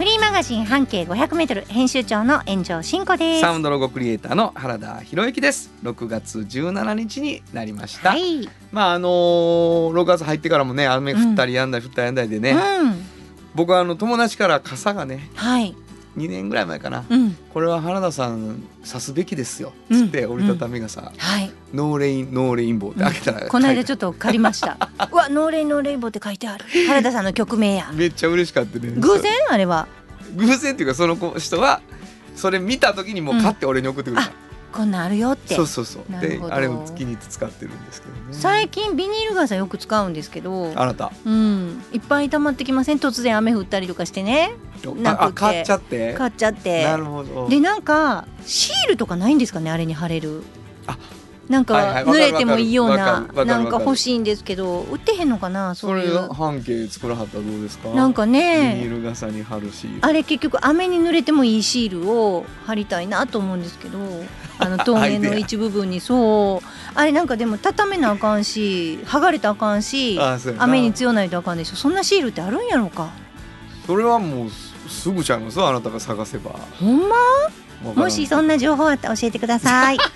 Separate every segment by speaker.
Speaker 1: フリーマガジン半径500メートル編集長の炎上真子です。
Speaker 2: サウンドロゴクリエイターの原田博之です6月17日になりました、
Speaker 1: はい。
Speaker 2: まああのー、6月入ってからもね雨降ったりやんだり降ったりやんだりでね、
Speaker 1: うん。
Speaker 2: 僕はあの友達から傘がね
Speaker 1: はい。
Speaker 2: 2年ぐらい前かな、
Speaker 1: うん。
Speaker 2: これは原田さん差すべきですよ
Speaker 1: うん
Speaker 2: つって折りたたみ傘、
Speaker 1: はい。
Speaker 2: No Rain No Rainbow って開けたら、
Speaker 1: この間ちょ
Speaker 2: っ
Speaker 1: っと借りました。うわ、 No Rain No Rainbow って書いてある。原田さんの曲名や。
Speaker 2: めっちゃ嬉しかったね
Speaker 1: 偶然？あれは。
Speaker 2: 偶然っていうかその子人はそれ見た時にもう買って俺に送ってくれた、
Speaker 1: こんなんあるよって
Speaker 2: そう。そうそうであれを気に入って使ってるんですけどね
Speaker 1: 最近ビニール傘よく使うんですけど。
Speaker 2: あなた
Speaker 1: うん。いっぱい溜まってきません？突然雨降ったりとかしてね。なく
Speaker 2: あ買っちゃって？
Speaker 1: 買っちゃって。
Speaker 2: なるほど
Speaker 1: でなんかシールとかないんですかね？あれに貼れる
Speaker 2: あ
Speaker 1: なんか、濡れてもいいよう
Speaker 2: わ
Speaker 1: ななんか欲しいんですけど売ってへんのかなそ
Speaker 2: そう。れ
Speaker 1: いう
Speaker 2: 半径作らはったらどうですか？
Speaker 1: なんか
Speaker 2: ビニ
Speaker 1: ね
Speaker 2: ール傘に貼るし
Speaker 1: あれ結局雨に濡れてもいいシールを貼りたいなと思うんですけど あの透明の一部分に。そう。あれなんかでも畳めなあかんし剥がれたらあかんし雨に強ないとあかんでしょ。そんなシールってあるんやろうか？
Speaker 2: それはもうすすぐちゃいますあなたが探せば。
Speaker 1: ほんま？もしそんな情報あったら教えてください。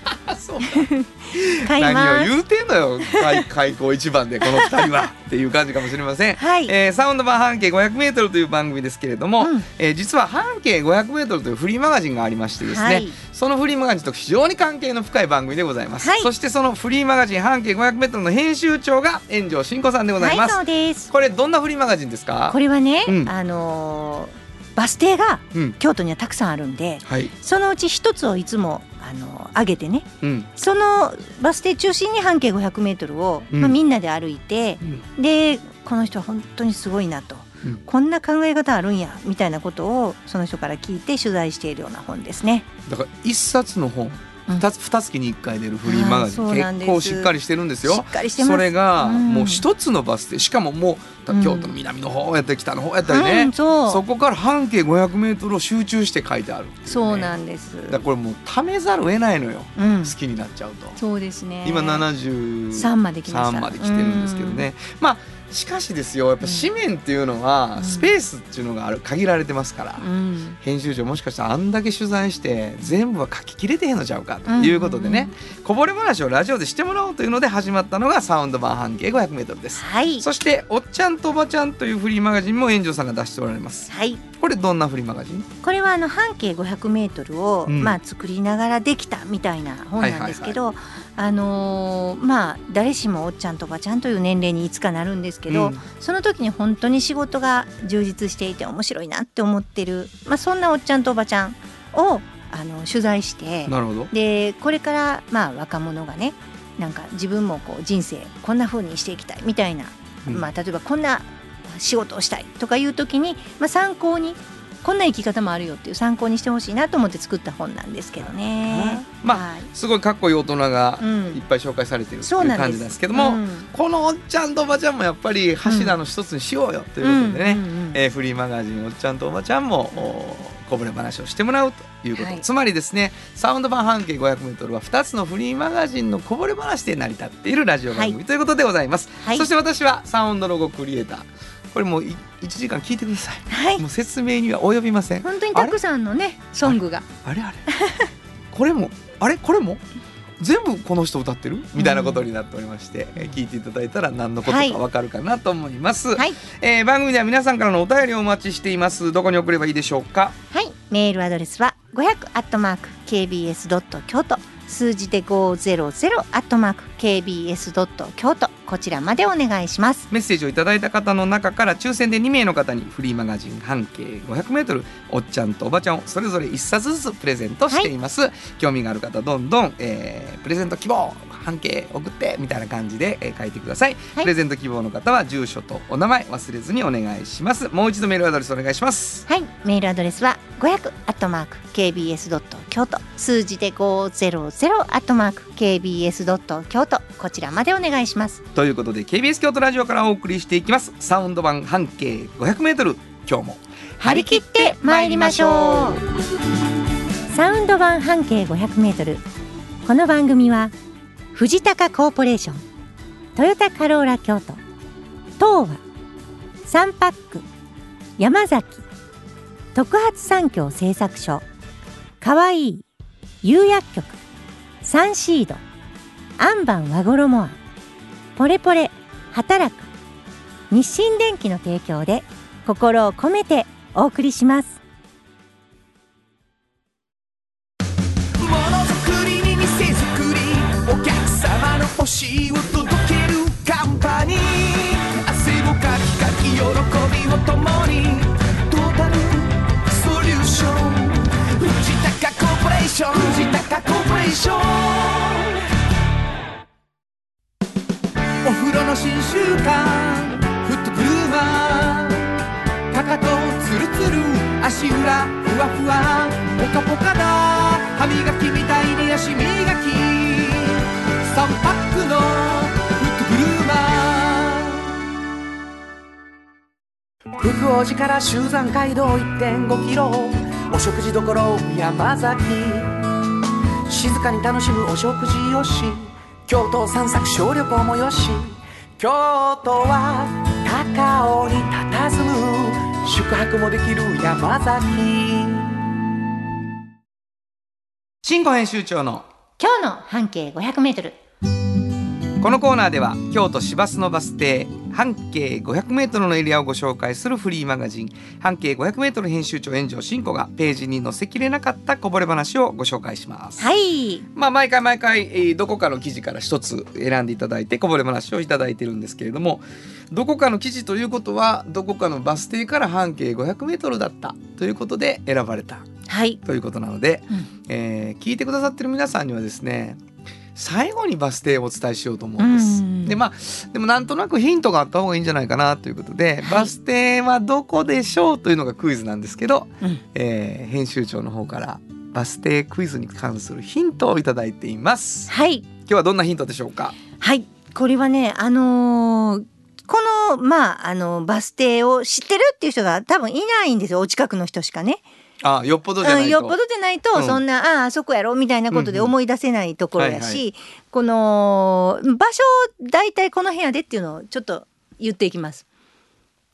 Speaker 1: 買い
Speaker 2: 何を言うてんのよ。開 開口一番でこの二人は。っていう感じかもしれません、
Speaker 1: はい、
Speaker 2: えーサウンド版半径 500m という番組ですけれども、
Speaker 1: うん。
Speaker 2: えー実は半径 500m というフリーマガジンがありましてですね、
Speaker 1: はい。
Speaker 2: そのフリーマガジンと非常に関係の深い番組でございます、
Speaker 1: はい。
Speaker 2: そしてそのフリーマガジン半径 500m の編集長が炎上真子さんでございます、
Speaker 1: はい
Speaker 2: これどんなフリーマガジンですか？
Speaker 1: これはね、
Speaker 2: うん。
Speaker 1: あのーバス停が
Speaker 2: うん。
Speaker 1: 京都にはたくさんあるんで
Speaker 2: はい。
Speaker 1: そのうち一つをいつもあのー上げてね。
Speaker 2: うん。
Speaker 1: そのバス停中心に半径 500m を、
Speaker 2: うん。
Speaker 1: まあ、みんなで歩いて
Speaker 2: うん。
Speaker 1: でこの人は本当にすごいなと、
Speaker 2: うん。
Speaker 1: こんな考え方あるんやみたいなことをその人から聞いて取材しているような本ですね。
Speaker 2: だから一冊の本
Speaker 1: うん。
Speaker 2: 二つ二月に一回出るフリーマガジン。結構しっかりしてるんです
Speaker 1: し
Speaker 2: よ
Speaker 1: っかりしてます。
Speaker 2: それが
Speaker 1: うん。
Speaker 2: もう一つのバス停。しかももう
Speaker 1: うん
Speaker 2: 京都の南の方やったり北の方やったりね、
Speaker 1: うん、そ
Speaker 2: こから半径 500m を集中して書いてある。
Speaker 1: そうなんです。
Speaker 2: だこれもうためざるを得ないのよ、
Speaker 1: うん。
Speaker 2: 好きになっちゃうと。
Speaker 1: そうですね。
Speaker 2: 今73
Speaker 1: 3まで来ました。
Speaker 2: まで来てるんですけどね。まあしかしですよやっぱ紙面っていうのは
Speaker 1: うん
Speaker 2: スペースっていうのがある限られてますから、
Speaker 1: うん。
Speaker 2: 編集長もしかしたらあんだけ取材して全部は書ききれてへんのちゃうかということでね、こぼれ話をラジオでしてもらおうというので始まったのがサウンド版半径 500m です。
Speaker 1: はい。
Speaker 2: そして「おっちゃんとおばちゃん」というフリーマガジンも炎上さんが出しておられます。
Speaker 1: はい。
Speaker 2: これどんなフリーマガジン？
Speaker 1: これはあの半径500メートルを、
Speaker 2: うん
Speaker 1: まあ作りながらできたみたいな本なんですけど、あのーまあ誰しもおっちゃんとおばちゃんという年齢にいつかなるんですけど、
Speaker 2: うん
Speaker 1: その時に本当に仕事が充実していて面白いなって思ってる、まあそんなおっちゃんとおばちゃんをあの取材して、
Speaker 2: なるほど。
Speaker 1: でこれからまあ若者がねなんか自分もこう人生こんな風にしていきたいみたいな、
Speaker 2: うん
Speaker 1: まあ、例えばこんな仕事をしたいとかいう時に、まあ、参考にこんな生き方もあるよっていう参考にしてほしいなと思って作った本なんですけどね。
Speaker 2: まあ
Speaker 1: はい。
Speaker 2: すごいかっこいい大人が
Speaker 1: うん。
Speaker 2: いっぱい紹介されてるっていう感じなんですけども、
Speaker 1: うん
Speaker 2: このおっちゃんとおばちゃんもやっぱり柱の一つにしようよということでね、えーフリーマガジン「おっちゃんとおばちゃんも」おこぼれ話をしてもらうということ、
Speaker 1: はい。
Speaker 2: つまりですねサウンド版半径 500m は2つのフリーマガジンのこぼれ話で成り立っているラジオ番組ということでございます、
Speaker 1: はい。
Speaker 2: そして私はサウンドロゴクリエイターこれもう1時間聞いてください。
Speaker 1: はい。
Speaker 2: もう説明には及びません。
Speaker 1: 本当にたくさんのねソングが。
Speaker 2: あれ？あれ？これもあれ？これも？全部この人歌ってる？みたいなことになっておりまして、えー聞いていただいたら何のことかわかるかなと思います、
Speaker 1: はい。
Speaker 2: えー番組では皆さんからのお便りをお待ちしています。どこに送ればいいでしょうか？
Speaker 1: はい。メールアドレスは500アットマーク KBS ドット京都数字で500アットマーク KBS ドット京都。こちらまでお願いします。
Speaker 2: メッセージをいただいた方の中から抽選で2名の方にフリーマガジン半径 500m おっちゃんとおばちゃんをそれぞれ1冊ずつプレゼントしています、興味がある方どんどん、えープレゼント希望半径送ってみたいな感じで、えー書いてください、
Speaker 1: はい。
Speaker 2: プレゼント希望の方は住所とお名前忘れずにお願いしますもう一度メールアドレスお願いします。
Speaker 1: はい、メールアドレスは500アットマーク kbs ドット京都。数字で500アットマーク kbs ドット京都。こちらまでお願いします。
Speaker 2: ということで KBS 京都ラジオからお送りしていきます。サウンド版半径 500m 今日も。
Speaker 1: 張り切って参りましょう。サウンド版半径500メートル。この番組は藤高コーポレーション、トヨタカローラ京都、東和、サンパック、山崎、特発産業製作所、かわいい、釉薬局、サンシード、アンバン和衣あん、ポレポレ、働く、日清電機の提供で心を込めてお送りします。
Speaker 3: 様の欲しいを届けるカンパニー。汗をかきかき喜びを共に。トータルソリューション。藤高コーポレーション。藤高コーポレーション。お風呂の新習慣。フットブルーマー。かかとツルツル。足裏ふわふわ。ポカポカだ。歯磨きみたいに足磨き。3パックのフットブルーマー福王寺から集山街道1.5キロ。お食事処山崎。静かに楽しむお食事よし。京都散策小旅行もよし。京都は高尾に佇む。宿泊もできる山崎。
Speaker 2: 新語編集長の
Speaker 1: 今日の半径500メートル。
Speaker 2: このコーナーでは京都市バスのバス停半径 500m のエリアをご紹介するフリーマガジン半径 500m 編集長炎上真子がページに載せきれなかったこぼれ話をご紹介します。
Speaker 1: はい。
Speaker 2: まあ毎回毎回、えーどこかの記事から一つ選んでいただいてこぼれ話をいただいてるんですけれどもどこかの記事ということはどこかのバス停から半径 500m だったということで選ばれた
Speaker 1: はい。
Speaker 2: ということなので、
Speaker 1: うん
Speaker 2: えー聞いてくださってる皆さんにはですね最後にバス停をお伝えしようと思うんです。
Speaker 1: うん
Speaker 2: でまあでもなんとなくヒントがあった方がいいんじゃないかなということで、
Speaker 1: はい
Speaker 2: バス停はどこでしょうというのがクイズなんですけど、
Speaker 1: うん
Speaker 2: えー編集長の方からバス停クイズに関するヒントをいただいています。
Speaker 1: はい。
Speaker 2: 今日はどんなヒントでしょうか？
Speaker 1: はい。これはね、あのーこの、まあ、あの、バス停を知ってるっていう人が多分いないんですよ。お近くの人しかね。
Speaker 2: あよっぽどじゃないと。
Speaker 1: うんよっぽどでないと、
Speaker 2: うん
Speaker 1: そんな、ああ、あそこやろみたいなことで思い出せないところやし、この、場所、大体この部屋でっていうのをちょっと言っていきます。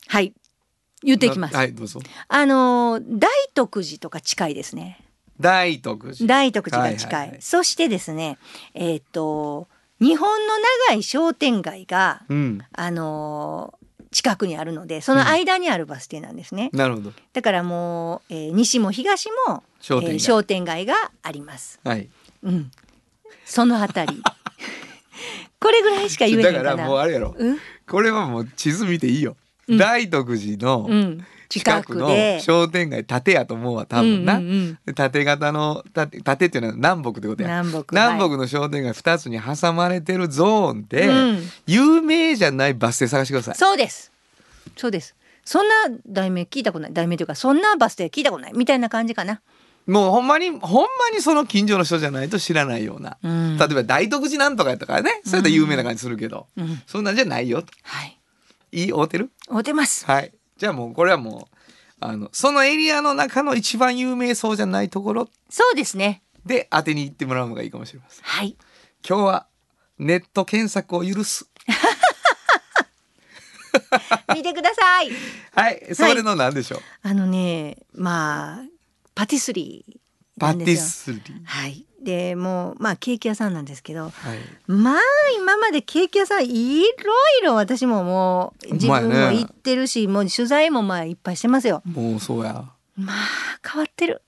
Speaker 1: はい。言っていきます。
Speaker 2: はいどうぞ。
Speaker 1: あのー大徳寺とか近いですね。
Speaker 2: 大徳寺。
Speaker 1: 大徳寺が近い。
Speaker 2: はいはいはい
Speaker 1: そしてですね、えっ、と、日本の長い商店街が、
Speaker 2: うん。
Speaker 1: あのー近くにあるので、その間にあるバス停なんですね。
Speaker 2: なるほど。
Speaker 1: だからもう、えー西も東も、
Speaker 2: 商店街
Speaker 1: えー商店街があります。
Speaker 2: はい。
Speaker 1: うん。そのあたり。これぐらいしか言えな。
Speaker 2: だからもうあれやろ。
Speaker 1: うん。
Speaker 2: これはもう地図見ていいよ。
Speaker 1: うん
Speaker 2: 大徳寺の
Speaker 1: うん。近
Speaker 2: 近くの。商店街縦やと思うわ多分な。
Speaker 1: うんうん
Speaker 2: で縦型の縦縦っていうのは南北ってこと
Speaker 1: うん
Speaker 2: や。
Speaker 1: 南北。
Speaker 2: 南
Speaker 1: はい
Speaker 2: 北の商店街2つに挟まれてるゾーンで、
Speaker 1: うん
Speaker 2: 有名じゃないバス停探してください。
Speaker 1: そうです。そうです。そんな題名聞いたことない。題名というか、そんなバス停聞いたことない。みたいな感じかな。
Speaker 2: もうほんまにほんまにその近所の人じゃないと知らないような。
Speaker 1: うん
Speaker 2: 例えば大徳寺なんとかやったからね。それで有名な感じするけど、
Speaker 1: うん。
Speaker 2: そんなんじゃないよ。
Speaker 1: はい。
Speaker 2: いい？合うてる？
Speaker 1: おてます。
Speaker 2: はい。じゃあもうこれはもうあのそのエリアの中の一番有名そうじゃないところ
Speaker 1: そうですね。
Speaker 2: で当てに行ってもらうのがいいかもしれません。
Speaker 1: はい。
Speaker 2: 今日はネット検索を許す。
Speaker 1: 見てください。
Speaker 2: はい。それの何でしょう？
Speaker 1: あのね、まあ、パティスリー
Speaker 2: パティ。スリー。
Speaker 1: はい。で、もう、まあ、ケーキ屋さんなんですけど、
Speaker 2: はい。
Speaker 1: まあ、今までケーキ屋さんいろいろ私ももう、自分も行ってるし、もう取材もまあ、いっぱいしてますよ。
Speaker 2: もうそうや。
Speaker 1: まあ、変わってる。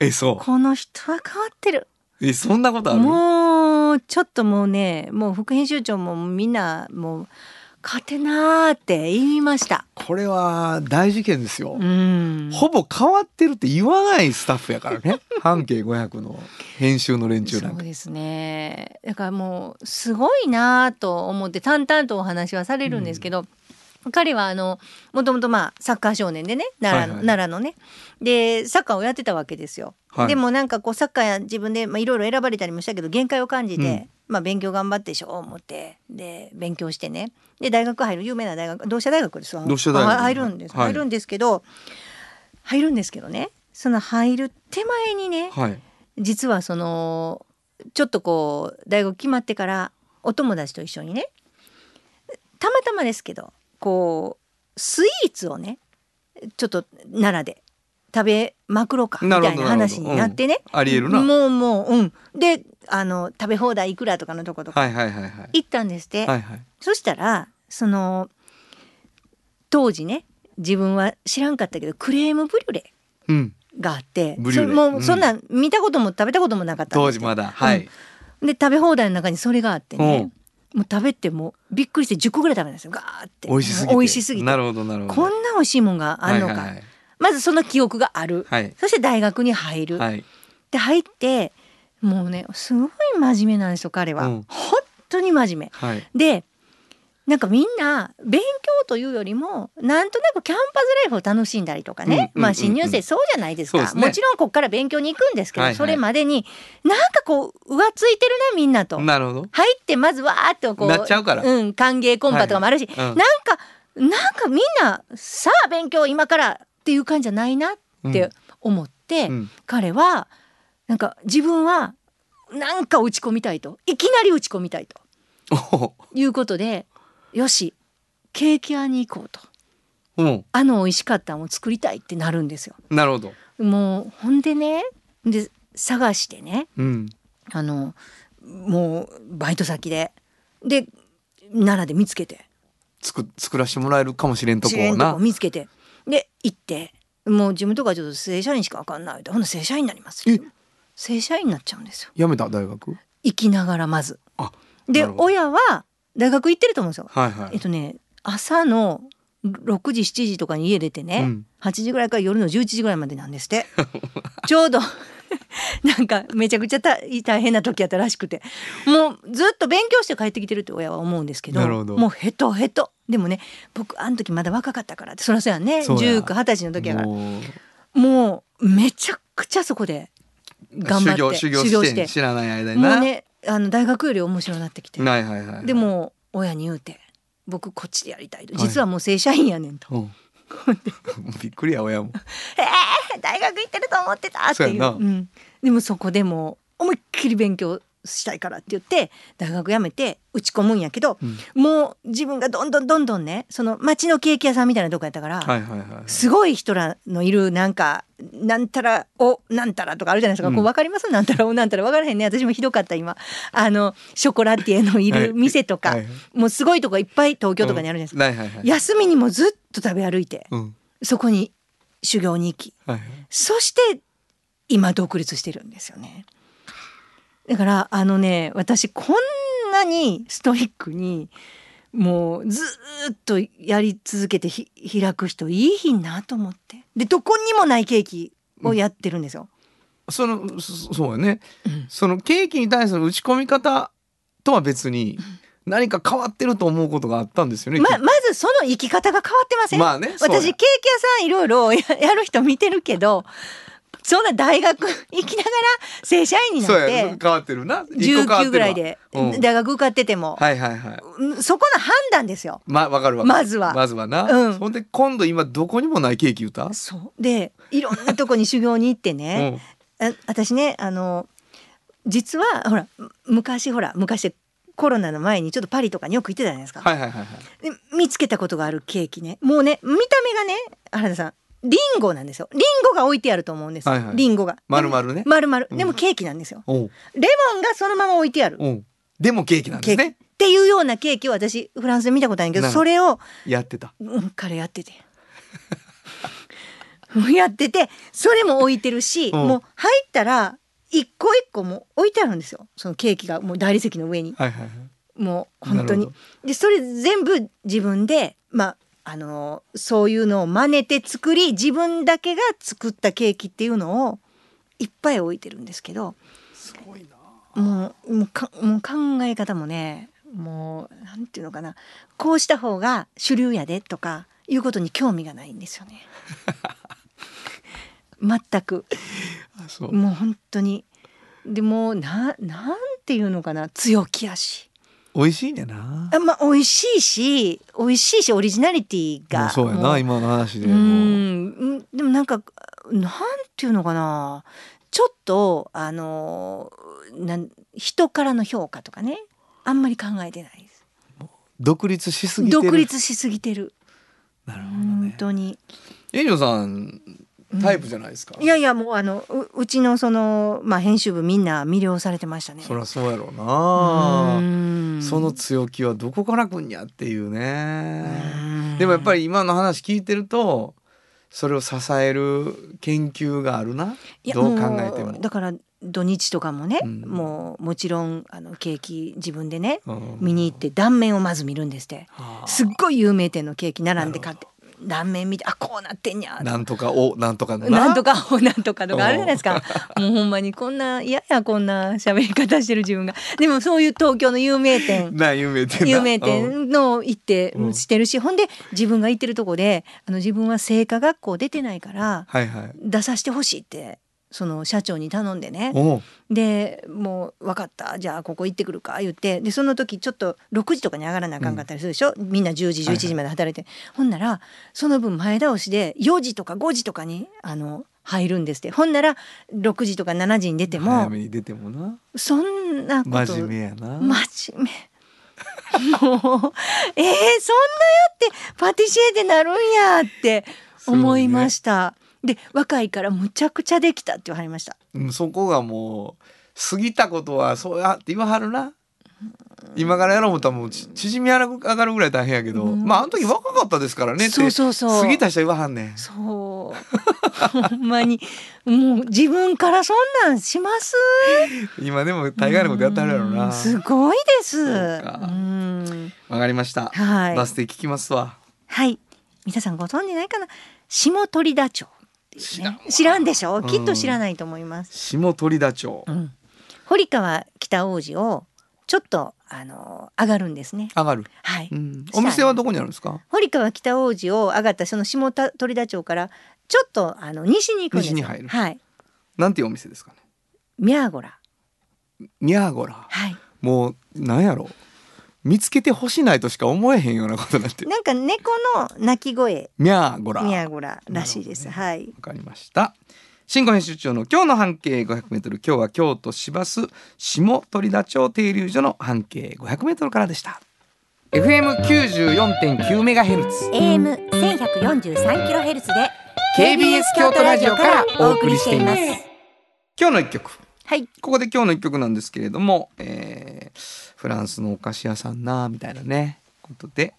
Speaker 2: えそ
Speaker 1: この人は変わってる。
Speaker 2: う。えそんなことある？
Speaker 1: もうちょっともうねもう副編集長もみんなもう勝てなーって言いました。
Speaker 2: これは大事件ですよ。
Speaker 1: うん。
Speaker 2: ほぼ変わってるって言わないスタッフやからね。半径500の編集の連中なんか。
Speaker 1: そうですね。だからもうすごいなと思って淡々とお話はされるんですけど、彼はあのもともとまあサッカー少年でね奈良奈良のねでサッカーをやってたわけですよ。
Speaker 2: はい
Speaker 1: でもなんかこうサッカーや自分でまあいろいろ選ばれたりもしたけど限界を感じて、
Speaker 2: うん
Speaker 1: まあ勉強頑張ってしょう思ってで勉強してね。で大学入る有名な大学同志社大学ですわ。
Speaker 2: 同志社大学。
Speaker 1: あ入るんです、
Speaker 2: はい。
Speaker 1: 入るんですけど入るんですけどね。その入る手前にね
Speaker 2: はい。
Speaker 1: 実はそのちょっとこう大学決まってからお友達と一緒にねたまたまですけどこうスイーツをねちょっと奈良で食べまくろうかみたいな話になってね、
Speaker 2: ありえるな。
Speaker 1: もうもううん。であの食べ放題いくらとかのとことか
Speaker 2: はいはいはいはい。
Speaker 1: 行ったんですって、
Speaker 2: はいはい。
Speaker 1: そしたらその当時ね自分は知らんかったけどクレームブリュレ
Speaker 2: うん。
Speaker 1: があって
Speaker 2: ブリュレ
Speaker 1: そも
Speaker 2: う
Speaker 1: うんそんなん見たことも食べたこともなかったんです
Speaker 2: 当時まだ。はい。
Speaker 1: で食べ放題の中にそれがあってねもう食べてもうびっくりして10個ぐらい食べたんですよガーって
Speaker 2: 美味しすぎて。
Speaker 1: 美味しすぎて
Speaker 2: なるほどなるほど。
Speaker 1: こんな美味しいもんがあんのか、
Speaker 2: はいはい
Speaker 1: まずその記憶がある、
Speaker 2: はい。
Speaker 1: そして大学に入る、
Speaker 2: はい。
Speaker 1: で入ってもうねすごい真面目なんですよ彼は、
Speaker 2: うん。
Speaker 1: 本当に真面目。
Speaker 2: はい。
Speaker 1: でなんかみんな勉強というよりもなんとなくキャンパスライフを楽しんだりとかね、
Speaker 2: うんうんうんうん。
Speaker 1: まあ新入生そうじゃないですか。
Speaker 2: ね。
Speaker 1: もちろんこっから勉強に行くんですけど、
Speaker 2: はいはい。
Speaker 1: それまでになんかこう浮ついてるなみんなと。
Speaker 2: なるほど。
Speaker 1: 入ってまずわーっとこう
Speaker 2: なっちゃうから。
Speaker 1: うん、歓迎コンパとかもあるし、
Speaker 2: うん。
Speaker 1: なんかなんかみんなさあ勉強今からっていう感じじゃないなって思って、
Speaker 2: うん。
Speaker 1: 彼はなんか自分はなんか打ち込みたいといきなり打ち込みたいと
Speaker 2: お
Speaker 1: いうことでよしケーキ屋に行こうと
Speaker 2: うん。
Speaker 1: あの美味しかったのを作りたいってなるんですよ。
Speaker 2: なるほど。
Speaker 1: もうほんでねで探してね
Speaker 2: うん。
Speaker 1: あのもうバイト先でで奈良で見つけて
Speaker 2: つく作らしてもらえるかもしれんとこをな。
Speaker 1: 見つけてで行ってもう自分とかちょっと正社員しか分かんないほんなら正社員になります
Speaker 2: え
Speaker 1: 正社員になっちゃうんですよ。
Speaker 2: 辞めた大学？
Speaker 1: 生きながらまず。
Speaker 2: あ。
Speaker 1: で親は大学行ってると思うんですよ。
Speaker 2: はいはい。
Speaker 1: えっとね朝の6時7時とかに家出てね、
Speaker 2: うん。
Speaker 1: 8時ぐらいから夜の11時ぐらいまでなんですって。ちょうど なんかめちゃくちゃ大大変な時やったらしくて。もうずっと勉強して帰ってきてるって親は思うんですけどもうヘトヘト。でもね僕あの時まだ若かったからってそりゃそうやんね。
Speaker 2: そうや。
Speaker 1: 19、20歳の時やから。
Speaker 2: も
Speaker 1: もうめちゃくちゃそこで
Speaker 2: う
Speaker 1: 頑張って
Speaker 2: 修行修行して知らない間にな。
Speaker 1: もうねあの大学より面白くなってきて
Speaker 2: はいはいはい。
Speaker 1: で。も親に言うて僕こっちでやりたいと
Speaker 2: はい
Speaker 1: 実はもう正社員やねんと。
Speaker 2: うん。びっくりや親も。
Speaker 1: えー、大学行ってると思ってたっていう
Speaker 2: そう
Speaker 1: ん、でもそこでもう思いっきり勉強したいからって言って大学辞めて打ち込むんやけど、
Speaker 2: うん。
Speaker 1: もう自分がどんどんどんどんねその町のケーキ屋さんみたいなとこやったから、
Speaker 2: はいはいはい。
Speaker 1: すごい人らのいるなんかなんたらおなんたらとかあるじゃないですか、
Speaker 2: うん。
Speaker 1: こう分かります？なんたらおなんたら。分からへんね。私もひどかった今。あのショコラティエのいる店とか、
Speaker 2: はい。はい
Speaker 1: もうすごいとこいっぱい東京とかにあるじゃないですか、
Speaker 2: はいはいはい。
Speaker 1: 休みにもずっと食べ歩いて
Speaker 2: うん。
Speaker 1: そこに修行に行き。
Speaker 2: はいはい。
Speaker 1: そして今独立してるんですよね。だからあのね私こんなにストイックにもうずーっとやり続けてひ開く人いいひんなと思ってでどこにもないケーキをやってるんですよ。
Speaker 2: そのそそうやね。
Speaker 1: うん
Speaker 2: そのケーキに対する打ち込み方とは別に何か変わってると思うことがあったんですよね。
Speaker 1: ままずその生き方が変わってません、
Speaker 2: まあね
Speaker 1: 私ケーキ屋さんいろいろや やる人見てるけどそんな大学行きながら正社員になって
Speaker 2: や変わってるな。一個変わってるわ
Speaker 1: 19ぐらいで
Speaker 2: うん
Speaker 1: 大学受かってても、
Speaker 2: はいはいはい。
Speaker 1: うんそこの判断ですよ。
Speaker 2: まわかるわ。
Speaker 1: まずは
Speaker 2: まずはな。
Speaker 1: うん
Speaker 2: ほんで今度今どこにもないケーキ歌。
Speaker 1: そうでいろんなとこに修行に行って
Speaker 2: う
Speaker 1: ね、
Speaker 2: ん。
Speaker 1: あ私ねあの実はほらむ昔ほら昔コロナの前にちょっとパリとかによく行ってたじゃないですか、
Speaker 2: はいはいはいはい。
Speaker 1: で見つけたことがあるケーキねもうね見た目がね原田さんリンゴなんですよ。リンゴが置いてあると思うんですよ、
Speaker 2: はいはい。
Speaker 1: リンゴが。
Speaker 2: 丸々ね。
Speaker 1: 丸々。
Speaker 2: うん。
Speaker 1: でもケーキなんですよ、
Speaker 2: おう。
Speaker 1: レモンがそのまま置いてある。
Speaker 2: おう。でもケーキなんで
Speaker 1: ケーキ、
Speaker 2: すね。
Speaker 1: っていうようなケーキを私フランスで見たことあるんやけど
Speaker 2: なるほど。
Speaker 1: それを
Speaker 2: やってた。
Speaker 1: うん、彼やってて。もうやっててそれも置いてるし、
Speaker 2: うん。
Speaker 1: もう入ったら一個一個もう置いてあるんですよ。そのケーキがもう大理石の上に。
Speaker 2: はいはいはい。
Speaker 1: もう本当に。
Speaker 2: なるほ。
Speaker 1: でそれ全部自分でまああのそういうのを真似て作り自分だけが作ったケーキっていうのをいっぱい置いてるんですけど
Speaker 2: すごいな。
Speaker 1: もうもうかもう考え方もねもうなんていうのかなこうした方が主流やでとかいうことに興味がないんですよね。全く。
Speaker 2: う。
Speaker 1: もう本当に。でもななんていうのかな強気やし
Speaker 2: 美味しいねんな。
Speaker 1: あまあ美味しいし美味しいしオリジナリティが。
Speaker 2: そうや
Speaker 1: も
Speaker 2: な今の話で。
Speaker 1: う
Speaker 2: も
Speaker 1: んでもなんかなんていうのかな。ちょっとあのなん人からの評価とかね。あんまり考えてないです。
Speaker 2: 独立しすぎてる。
Speaker 1: 独立しすぎてる。
Speaker 2: なるほど
Speaker 1: 本
Speaker 2: ね
Speaker 1: 当に。
Speaker 2: エリオさんタイプじゃないですか、
Speaker 1: いやいやもうあのううちのそのまあ編集部みんな魅了されてましたね。
Speaker 2: そりゃそうやろうな。
Speaker 1: うん。
Speaker 2: その強気はどこから来んやっていうね。
Speaker 1: うん。
Speaker 2: でもやっぱり今の話聞いてるとそれを支える研究があるな？どう考えても
Speaker 1: うだから土日とかもね、
Speaker 2: うん。
Speaker 1: もうもちろんあのケーキ自分でね
Speaker 2: うん。
Speaker 1: 見に行って断面をまず見るんですって。
Speaker 2: はあ。
Speaker 1: すっごい有名店のケーキ並んで買って断面見てあこうなってんや。
Speaker 2: なんとかおなんとかの
Speaker 1: な？んとかおなんとかとかあるじゃないですか。もうほんまにこんな嫌やこんな喋り方してる自分が。でもそういう東京の有名店。
Speaker 2: な有名店な
Speaker 1: 有名
Speaker 2: うん
Speaker 1: 店の行って
Speaker 2: うん。
Speaker 1: してるし、ほんで自分が行ってるとこであの自分は製菓学校出てないから
Speaker 2: はいはい。
Speaker 1: 出させてほしいってその社長に頼んでね。でもう分かった。じゃあここ行ってくるか言って。でその時ちょっと6時とかに上がらなあかんかったりするでしょ、みんな10時11時まで働いて、ほんならその分前倒しで4時とか5時とかにあの入るんですって。ほんなら6時とか7時に出ても
Speaker 2: 早めに出てもな。
Speaker 1: そんなこと
Speaker 2: 真面目やな。
Speaker 1: 真面目。もうえー、そんなやってパティシエでなるんやって思いました、で若いからむちゃくちゃできたって言われました。
Speaker 2: うんそこがもう過ぎたことはそうやって言わはるな。今からやろう思ったらもうち縮み上がるぐらい大変やけど、
Speaker 1: うん。
Speaker 2: まああの時若かったですからねって
Speaker 1: そうそうそう。
Speaker 2: 過ぎた人は言わはんねん。
Speaker 1: そう。ほんまに。もう自分からそんなんします？
Speaker 2: 今でも大概のことやってはるやろ
Speaker 1: う
Speaker 2: なん。
Speaker 1: すごいです。
Speaker 2: わかりました、
Speaker 1: はい。
Speaker 2: バス停聞きますわ。
Speaker 1: はい。皆さんご存知ないかな？下鳥田町
Speaker 2: 知らん
Speaker 1: 知らんでしょ？
Speaker 2: うん。
Speaker 1: きっと知らないと思います。
Speaker 2: 下鳥田町
Speaker 1: うん、堀川北王子をちょっとあの上がるんですね。
Speaker 2: 上がる、
Speaker 1: はい。
Speaker 2: うん、お店はどこにあるんですか？
Speaker 1: 堀川北王子を上がったその下鳥田町からちょっとあの西に行くんですよ。
Speaker 2: 西に入る。
Speaker 1: はい。
Speaker 2: なんていうお店ですかね？
Speaker 1: ミャーゴラ。
Speaker 2: ニャーゴラ。
Speaker 1: はい。
Speaker 2: もうなんやろ見つけてほしないとしか思えへんようなことになって
Speaker 1: なんか猫の鳴き声。
Speaker 2: ミャーゴラ。
Speaker 1: ミャーゴラらしいです。
Speaker 2: なるほ
Speaker 1: はい。
Speaker 2: わかりました。新語編集長の今日の半径 500m 今日は京都市バス下鳥田町停留所の半径 500m からでした。FM94.9 メガヘルツ。
Speaker 1: AM 千百四十三キロヘルツで
Speaker 2: KBS 京都ラジオからお送りしています。今日の一曲
Speaker 1: はい。
Speaker 2: ここで今日の一曲なんですけれども、えーフランスのお菓子屋さんなみたいなね。ことで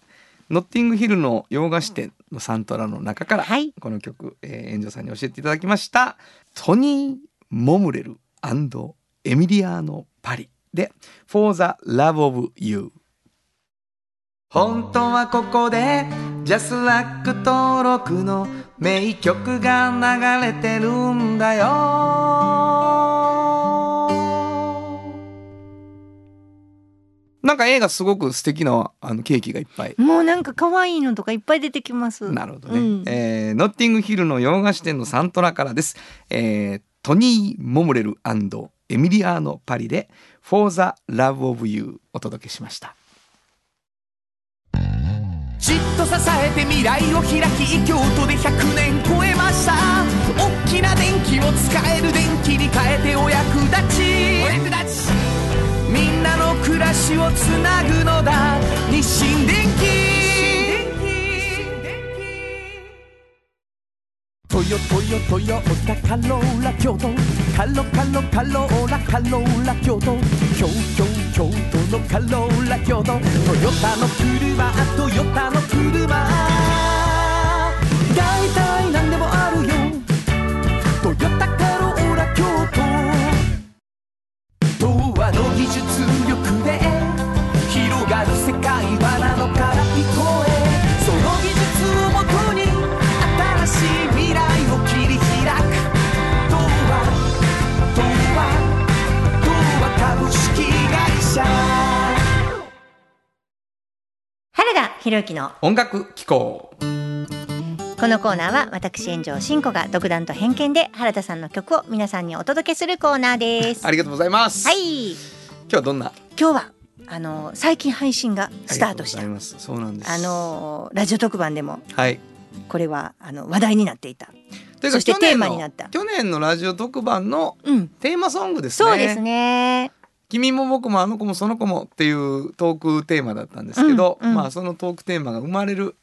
Speaker 2: ノッティングヒルの洋菓子店のサントラの中から、
Speaker 1: はい。
Speaker 2: この曲、えー、エンジョさんに教えていただきました。トニー・モムレルエミリアーノ・パリで「For the Love of You」本当はここでジャスラック登録の名曲が流れてるんだよなんか映画すごく素敵なあのケーキがいっぱい。
Speaker 1: もうなんか可愛いのとかいっぱい出てきます。
Speaker 2: なるほどね、
Speaker 1: うん。
Speaker 2: えーノッティングヒルの洋菓子店のサントラからです、えートニー・モムレルエミリアーノ・パリで「For the Love of You」お届けしました。
Speaker 3: じっと支えて未来を開き京都で100年超えました。大きな電気を使える電気に変えてお役立ちお役立ちみんなの暮らしをつなぐのだ。日清電気トヨトヨトヨタカローラ京都。カロカロカローラカローラ京都。京京京都のカローラ京都。トヨタの車トヨタの車。大体技術力で広がる世界はなのからこその技術をもと
Speaker 1: に新しい
Speaker 3: 未来を切り開く
Speaker 1: 原田博之の
Speaker 2: 音楽機構
Speaker 1: このコーナーは私炎上んこが独断と偏見で原田さんの曲を皆さんにお届けするコーナーです
Speaker 2: ありがとうございます
Speaker 1: はい
Speaker 2: 日はどんな？
Speaker 1: 今日はあの最近配信がスタートした。
Speaker 2: ありがとうございます。そうなんです。
Speaker 1: あのラジオ特番でも
Speaker 2: はい。
Speaker 1: これはあの話題になっていた。
Speaker 2: という
Speaker 1: そして
Speaker 2: 去年の
Speaker 1: テーマになった。
Speaker 2: 去年のラジオ特番の
Speaker 1: うん。
Speaker 2: テーマソングですね。
Speaker 1: そうですね。
Speaker 2: 君も僕もあの子もその子もっていうトークテーマだったんですけど、
Speaker 1: うんうん。
Speaker 2: まあそのトークテーマが生まれる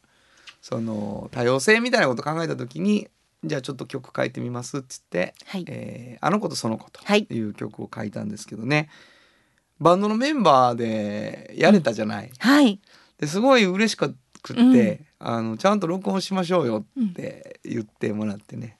Speaker 2: その多様性みたいなことを考えた時にじゃあちょっと曲書いてみますっつって
Speaker 1: はい。
Speaker 2: えーあの子とその子と
Speaker 1: はい。
Speaker 2: いう曲を書いたんですけどね、バンドのメンバーでやれたじゃない、
Speaker 1: はい。
Speaker 2: ですごい嬉しくって、あのちゃんと録音しましょうよって言ってもらってね。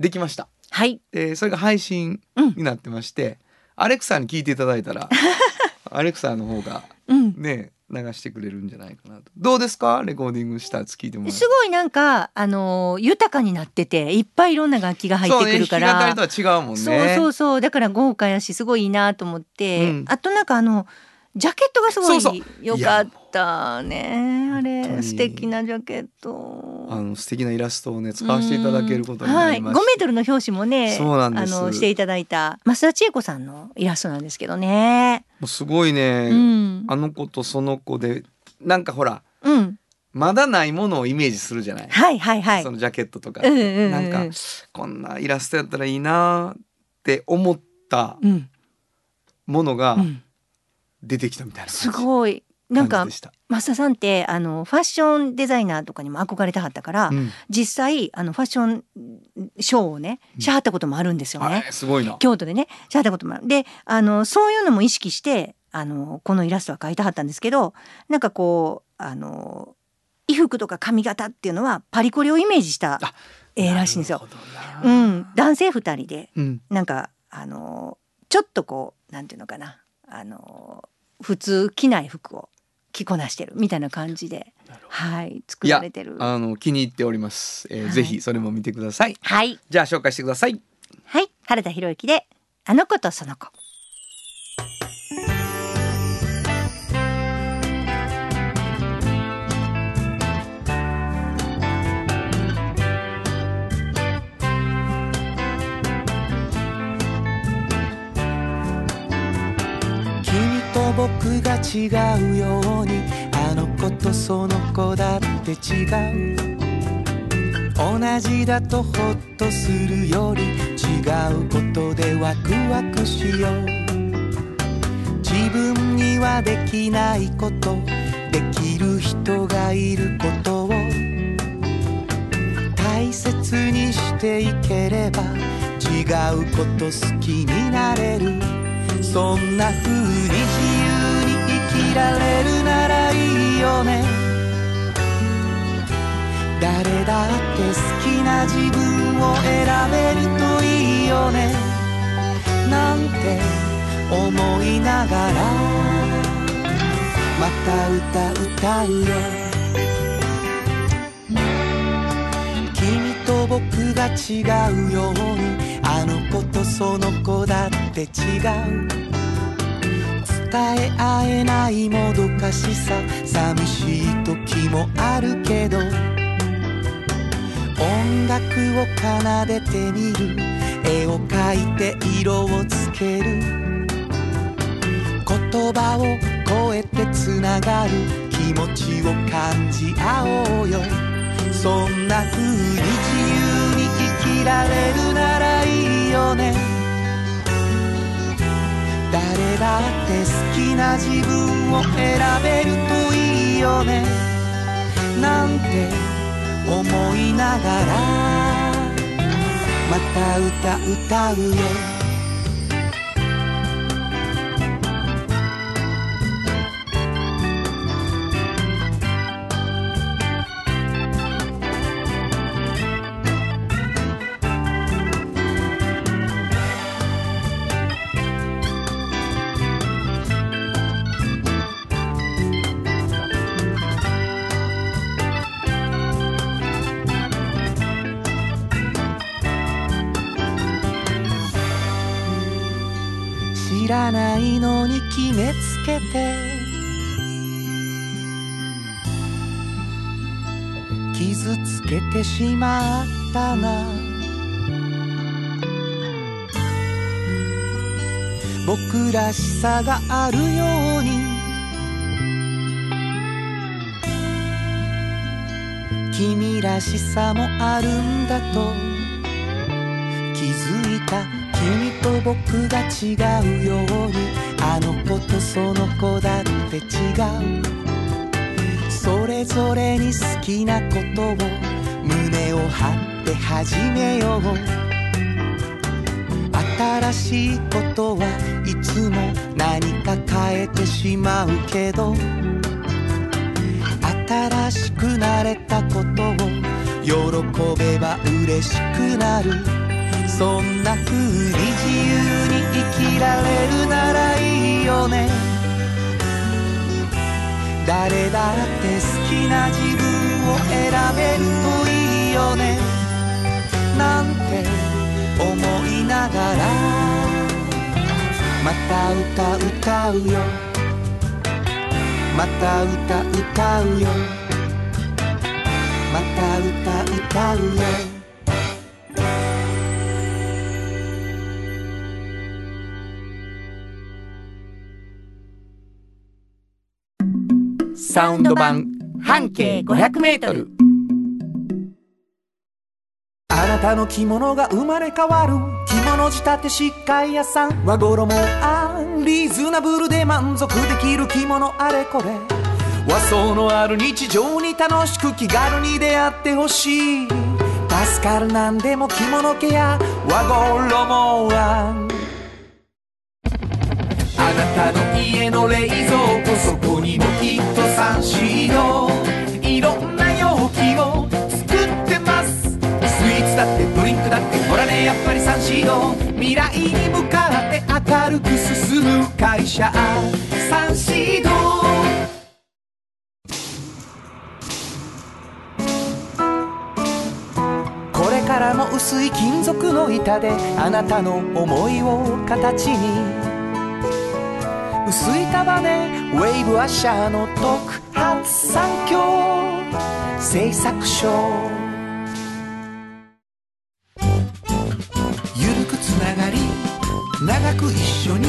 Speaker 2: できました。
Speaker 1: はい。
Speaker 2: でそれが配信
Speaker 1: うん
Speaker 2: になってまして、アレクサに聞いていただいたら アレクサの方が
Speaker 1: うん。
Speaker 2: ね流してくれるんじゃないかなと。どうですか？レコーディングしたやつ聞いても
Speaker 1: すごいなんかあの豊かになってていっぱいいろんな楽器が入ってくるから。
Speaker 2: そうね、弾き語りとは違うもんね。
Speaker 1: そうそうそう。だから豪華やしすごいいいなと思って、
Speaker 2: うん。
Speaker 1: あとなんかあのジャケットがすごい良かったね。あれ素敵なジャケット。
Speaker 2: あの素敵なイラストをね使わせていただけることにな
Speaker 1: はい、5
Speaker 2: りまし
Speaker 1: メートルの表紙もね
Speaker 2: そうなんです。
Speaker 1: あのしていただいた増田千恵子さんのイラストなんですけどね。
Speaker 2: もうすごいね、
Speaker 1: うん、
Speaker 2: あの子とその子でなんかほら
Speaker 1: うん、
Speaker 2: まだないものをイメージするじゃない、
Speaker 1: はいはいはい。
Speaker 2: そ。のジャケットとか、
Speaker 1: うんうんうんうん。
Speaker 2: なんかこんなイラストやったらいいなって思った
Speaker 1: うん、
Speaker 2: ものが
Speaker 1: うん、
Speaker 2: 出てきたみたいな
Speaker 1: す
Speaker 2: 感じ
Speaker 1: ごいなんか。増田さんってあのファッションデザイナーとかにも憧れたはったから、
Speaker 2: うん
Speaker 1: 実際あのファッションショーをねしはったこともあるんですよね。
Speaker 2: あれすごいな。
Speaker 1: 京都でねしはったこともある。であのそういうのも意識してあのこのイラストは描いたはったんですけどなんかこうあの衣服とか髪型っていうのはパリコレをイメージした
Speaker 2: あ
Speaker 1: 絵らしいんですよ。う。ん、男性二人で
Speaker 2: うん
Speaker 1: なんかあのちょっとこうなんていうのかなあの普通着ない服を着こなしてるみたいな感じではい作られてる。
Speaker 2: あの気に入っております。えー
Speaker 1: はい
Speaker 2: ぜひそれも見てください。
Speaker 1: はい
Speaker 2: じゃあ紹介してください。
Speaker 1: はい原田博之であの子とその子。
Speaker 3: 僕が違うようにあの子とその子だって違う同じだとホッとするより違うことでワクワクしよう。自分にはできないことできる人がいることを。大切にしていければ違うこと好きになれる。そんな風にられるならいいよね。誰だって好きな自分を選べるといいよね。なんて思いながら。また歌歌うよ。君と僕が違うように。あの子とその子だって違う。伝え合えないもどかしさ。寂しい時もあるけど音楽を奏でてみる。絵を描いて色をつける。言葉を超えてつながる。気持ちを感じ合おうよ。そんな風に自由に生きられるならいいよね。だって好きな自分を選べるといいよね。なんて思いながらまた歌歌うよ。傷つけてしまったな。僕らしさがあるように。君らしさもあるんだと。気づいた君と僕が違うように。あの子とその子だって違う。れぞれに好きなことを胸を張って始めよう。新しいことはいつも何か変えてしまうけど新しくなれたことを喜べば嬉しくなる。そんな風に自由に生きられるならいいよね。誰だって好きな自分を選べるといいよね。なんて思いながら。また歌歌うよ。また歌歌うよ。また歌歌うよ。
Speaker 2: サウンド版半径500メートル。
Speaker 3: あなたの着物が生まれ変わる。着物仕立て疾患屋さん。和衣あんリーズナブルで満足できる着物あれこれ。和装のある日常に楽しく気軽に出会ってほしい。助かるなんでも着物ケア。和衣あん。あなたの家の冷蔵庫そこにもきっとサンシードいろんな容器を作ってます。スイーツだってドリンクだってほらねやっぱりサンシード未来に向かって明るく進む会社。サンシードこれからも薄い金属の板であなたの思いを形に。薄い束ねウェイブアッシャーの特発産業製作所。ゆるくつながり長く一緒に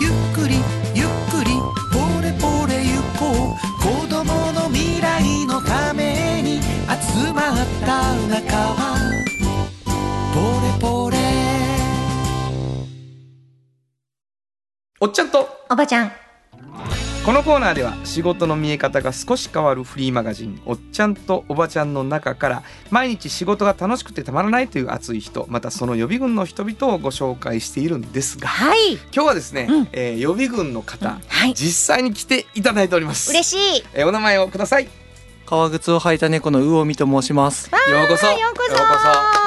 Speaker 3: ゆっくりゆっくりポレポレ行こう。子供の未来のために集まった仲間。ポレポレ。
Speaker 2: おっちゃんと。
Speaker 1: おばちゃん
Speaker 2: このコーナーでは仕事の見え方が少し変わるフリーマガジン「おっちゃんとおばちゃん」の中から毎日仕事が楽しくてたまらないという熱い人またその予備軍の人々をご紹介しているんですが
Speaker 1: はい。
Speaker 2: 今日はですね、
Speaker 1: うん。
Speaker 2: えー予備軍の方、
Speaker 1: はい。
Speaker 2: 実際に来ていただいております。
Speaker 1: 嬉しい。
Speaker 2: えーお名前をください。よ
Speaker 4: 革靴を履いた猫の魚見と申します。
Speaker 2: うこそ。
Speaker 1: ようこそ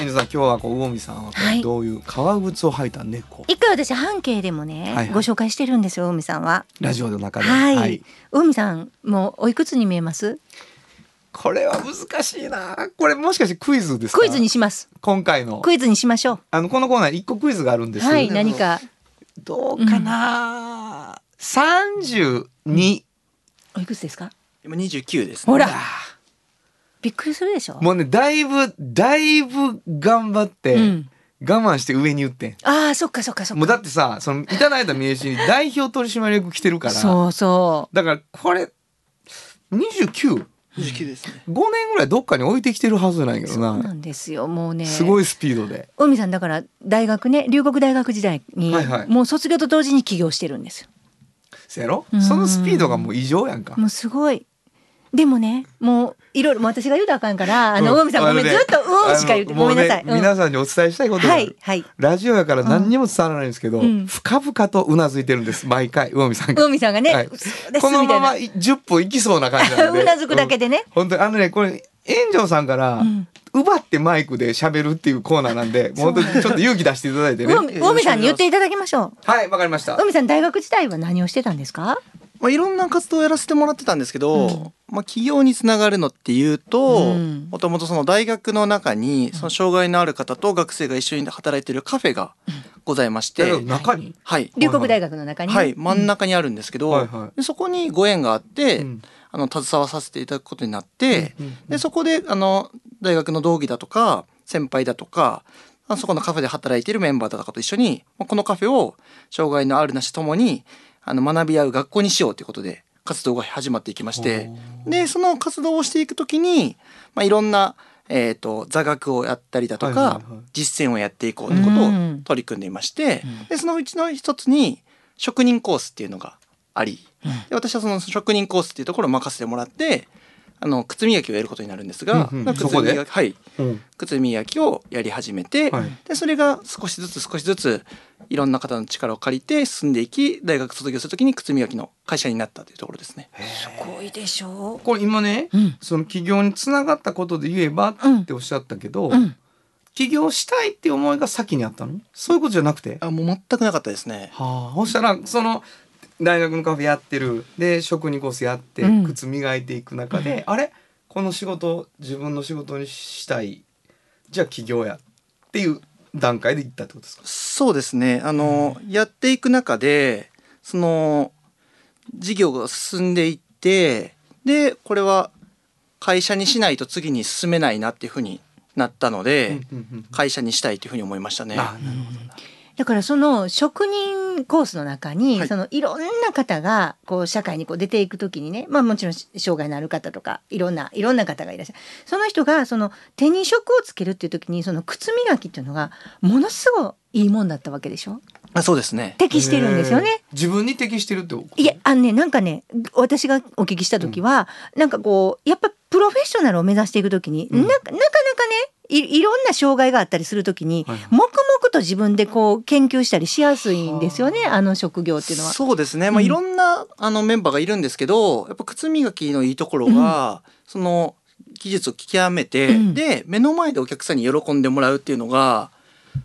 Speaker 2: 遠藤さん今日はこう魚見さんはどういう革靴を履いた猫、
Speaker 1: 一回私半径でもね、
Speaker 2: はいはい。
Speaker 1: ご紹介してるんですよ海さんは。
Speaker 2: ラジオの中で、
Speaker 1: はい、海さんもうおいくつに見えます？
Speaker 2: これは難しいな。これもしかしてクイズですか？
Speaker 1: クイズにします。
Speaker 2: 今回の。
Speaker 1: クイズにしましょ
Speaker 2: あのこのコーナー一個クイズがあるんです
Speaker 1: うはい何か。
Speaker 2: どうかな、32
Speaker 1: おいくつですか？
Speaker 4: 今29です、ね。
Speaker 1: ほら。
Speaker 2: あ
Speaker 1: びっくりするでしょ？
Speaker 2: ーもうねだいぶだいぶ頑張って、
Speaker 1: うん。
Speaker 2: 我慢して上に打ってん。
Speaker 1: ああそっかそっかそっか。
Speaker 2: もうだってさそのいただいた名刺に代表取締役来てるから。
Speaker 1: そうそ
Speaker 2: だからこれ 29?5
Speaker 4: 29ですね。
Speaker 2: 年ぐらいどっかに置いてきてるはずなんやけど
Speaker 1: うそうな
Speaker 2: なん
Speaker 1: ですよ。もうね。
Speaker 2: すごいスピードで。
Speaker 1: 海さんだから大学ね龍谷大学時代に、
Speaker 2: はいはい。
Speaker 1: もう卒業と同時に起業してるんですよ。
Speaker 2: そやろ？
Speaker 1: うん。
Speaker 2: そのスピードがもう異常やんか。
Speaker 1: もうすごいでもねもういろいろ私が言うとあかんからあの、
Speaker 2: うん。
Speaker 1: 海さんごめん、ずっと「うん」しか言ってごめんなさい、
Speaker 2: 皆さんにお伝えしたいこと
Speaker 1: はいはい。
Speaker 2: ラジオやから何にも伝わらないんですけど、
Speaker 1: うん。
Speaker 2: 深々とうなずいてるんです毎回魚見さんが。
Speaker 1: 海さんがね、
Speaker 2: このまま10分いきそうな感じなんで。
Speaker 1: うなずくだけでね。
Speaker 2: うん本当にあのねこれ炎上さんから、
Speaker 1: ん。
Speaker 2: 奪ってマイクで喋るっていうコーナーなんで もう本当にちょっと勇気出していただいてね。
Speaker 1: 海海さんに言っていただきましょ
Speaker 2: はいわかりました。
Speaker 1: う海さん大学時代は何をしてたんですか？
Speaker 4: まあ、いろんな活動をやらせてもらってたんですけど、
Speaker 1: うん。
Speaker 4: まあ、企業につながるのっていうと
Speaker 1: うん。
Speaker 4: もともとその大学の中にその障害のある方と学生が一緒に働いてるカフェがございまして、
Speaker 2: 中に、
Speaker 4: はい、
Speaker 1: 龍谷大学の中に？ね、
Speaker 4: はい、真ん中にあるんですけど、
Speaker 2: はいはい。
Speaker 4: でそこにご縁があって、
Speaker 2: うん。
Speaker 4: あの携わさせていただくことになって、
Speaker 2: うん
Speaker 4: でそこであの大学の同期だとか先輩だとかあそこのカフェで働いているメンバーだとかと一緒にまあこのカフェを障害のあるなしともにあの学び合う学校にしようということで活動が始まっていきましてでその活動をしていくときに、まあ、いろんな、えー、と座学をやったりだとか、
Speaker 2: はいはいはい。
Speaker 4: 実践をやっていこうということを
Speaker 1: うん。
Speaker 4: 取り組んでいまして、でそのうちの一つに職人コースっていうのがあり、で私はその職人コースっていうところを任せてもらってあの靴磨きをやることになるんですが、
Speaker 2: うんうん。
Speaker 4: 靴
Speaker 2: そこで？
Speaker 4: 磨きはい。
Speaker 2: うん。
Speaker 4: 靴磨きをやり始めて、
Speaker 2: はい。
Speaker 4: でそれが少しずつ少しずついろんな方の力を借りて進んでいき大学卒業するときに靴磨きの会社になったというところですね。
Speaker 1: すごいでしょ
Speaker 2: これ今ね、
Speaker 1: うん。
Speaker 2: その起業につながったことで言えばっておっしゃったけど、
Speaker 1: うん。
Speaker 2: 起業したいって思いが先にあったの？そういうことじゃなくて？
Speaker 4: あもう全くなかったですね。
Speaker 2: はあ。そしたらその大学のカフェやってる。で職人コースやって、
Speaker 1: うん。
Speaker 2: 靴磨いていく中で、あれ？この仕事自分の仕事にしたい。じゃあ起業や。っていう段階で行ったってことですか？
Speaker 4: そうですね。あの、やっていく中でその事業が進んでいってでこれは会社にしないと次に進めないなっていうふうになったので、
Speaker 2: うんうんうん
Speaker 4: 会社にしたいというふうに思いましたね。
Speaker 2: あなるほどな
Speaker 1: だからその職人コースの中に、
Speaker 4: はい。
Speaker 1: そのいろんな方がこう社会にこう出ていくときにねまあもちろん障害のある方とかいろんないろんな方がいらっしゃる。その人がその手に職をつけるっていう時にその靴磨きっていうのがものすごいいいもんだったわけでしょ？
Speaker 4: あそうですね。
Speaker 1: 適してるんですよね。
Speaker 2: 自分に適してるって
Speaker 1: いやあのねなんかね私がお聞きした時は、なんかこうやっぱプロフェッショナルを目指していく時に、
Speaker 2: うん。
Speaker 1: ななかなかねいいろんな障害があったりする時に、
Speaker 2: はいはい。
Speaker 1: 黙々と自分でこう研究したりしやすいんですよねあの職業っていうのは。
Speaker 4: そうですね、まあ、
Speaker 1: うん。
Speaker 4: いろんなあのメンバーがいるんですけどやっぱ靴磨きのいいところが、その技術を聞き極めて、
Speaker 1: うん。
Speaker 4: で目の前でお客さんに喜んでもらうっていうのが